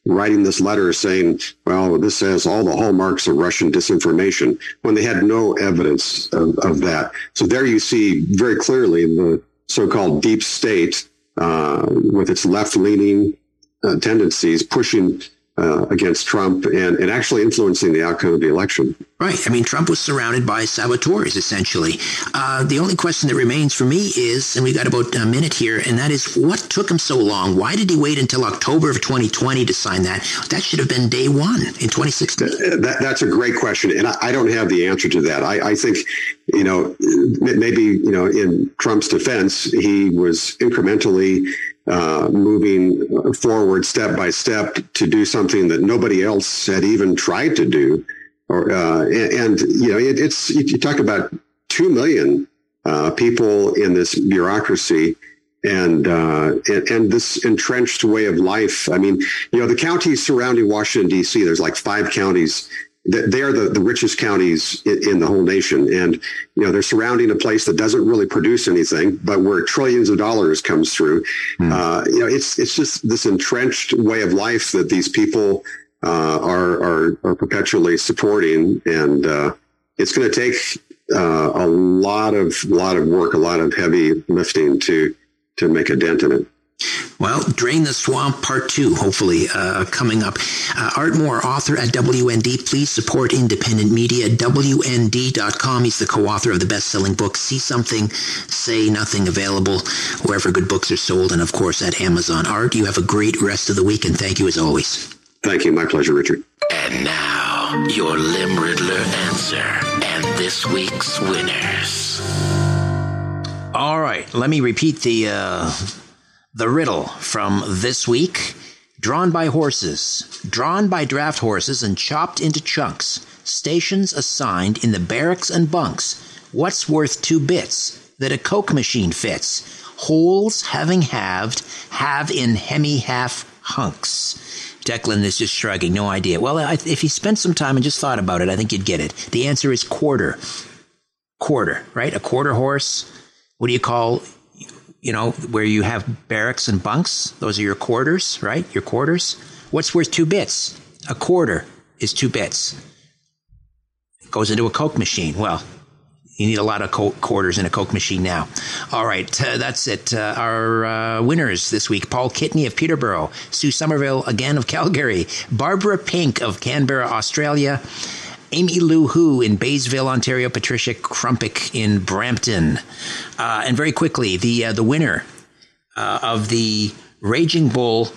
writing this letter saying, well, this has all the hallmarks of Russian disinformation when they had no evidence of, of that. So there you see very clearly the so-called deep state uh, with its left leaning uh, tendencies pushing uh, against Trump and, and actually influencing the outcome of the election. Right. I mean, Trump was surrounded by saboteurs, essentially. Uh, the only question that remains for me is, and we got about a minute here, and that is what took him so long? Why did he wait until October of 2020 to sign that? That should have been day one in 2016. That, that's a great question, and I, I, don't have the answer to that. I, I think, you know, maybe, you know, in Trump's defense, he was incrementally uh, moving forward step by step to do something that nobody else had even tried to do. Or, uh, and, and, you know, it, it's, you talk about 2 million uh, people in this bureaucracy and, uh, and, and this entrenched way of life. I mean, you know, the counties surrounding Washington D.C. There's like five counties they are the, the richest counties in, in, the whole nation. And, you know, they're surrounding a place that doesn't really produce anything, but where trillions of dollars comes through. Mm. Uh, you know, it's, it's just this entrenched way of life that these people, uh, are, are, are perpetually supporting. And, uh, it's going to take, uh, a lot of, lot of work, a lot of heavy lifting to, to make a dent in it. Well, Drain the Swamp Part 2, hopefully, uh, coming up. Uh, Art Moore, author at WND. Please support independent media. WND.com. He's the co author of the best selling book, See Something, Say Nothing, available wherever good books are sold, and of course at Amazon. Art, you have a great rest of the week, and thank you as always. Thank you. My pleasure, Richard. And now, your LimRiddler answer and this week's winners. All right, let me repeat the. Uh the riddle from this week drawn by horses, drawn by draft horses and chopped into chunks, stations assigned in the barracks and bunks. What's worth two bits that a Coke machine fits? Holes having halved, have in hemi half hunks. Declan is just shrugging, no idea. Well, if you spent some time and just thought about it, I think you'd get it. The answer is quarter. Quarter, right? A quarter horse. What do you call you know, where you have barracks and bunks. Those are your quarters, right? Your quarters. What's worth two bits? A quarter is two bits. It goes into a Coke machine. Well, you need a lot of quarters in a Coke machine now. All right, uh, that's it. Uh, our uh, winners this week Paul Kitney of Peterborough, Sue Somerville again of Calgary, Barbara Pink of Canberra, Australia. Amy Lou Hu in Baysville, Ontario, Patricia Krumpick in Brampton. Uh, and very quickly, the, uh, the winner uh, of the Raging Bull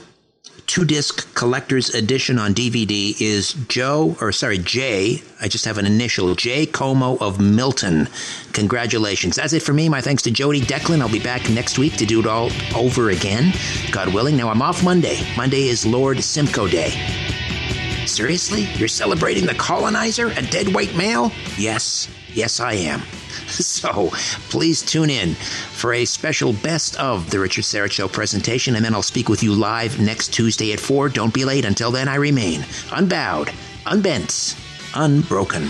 two disc collector's edition on DVD is Joe, or sorry, Jay. I just have an initial, Jay Como of Milton. Congratulations. That's it for me. My thanks to Jody Declan. I'll be back next week to do it all over again, God willing. Now I'm off Monday. Monday is Lord Simcoe Day. Seriously? You're celebrating the colonizer, a dead white male? Yes, yes, I am. *laughs* So please tune in for a special best of the Richard Syrett Show presentation, and then I'll speak with you live next Tuesday at 4. Don't be late. Until then, I remain unbowed, unbent, unbroken.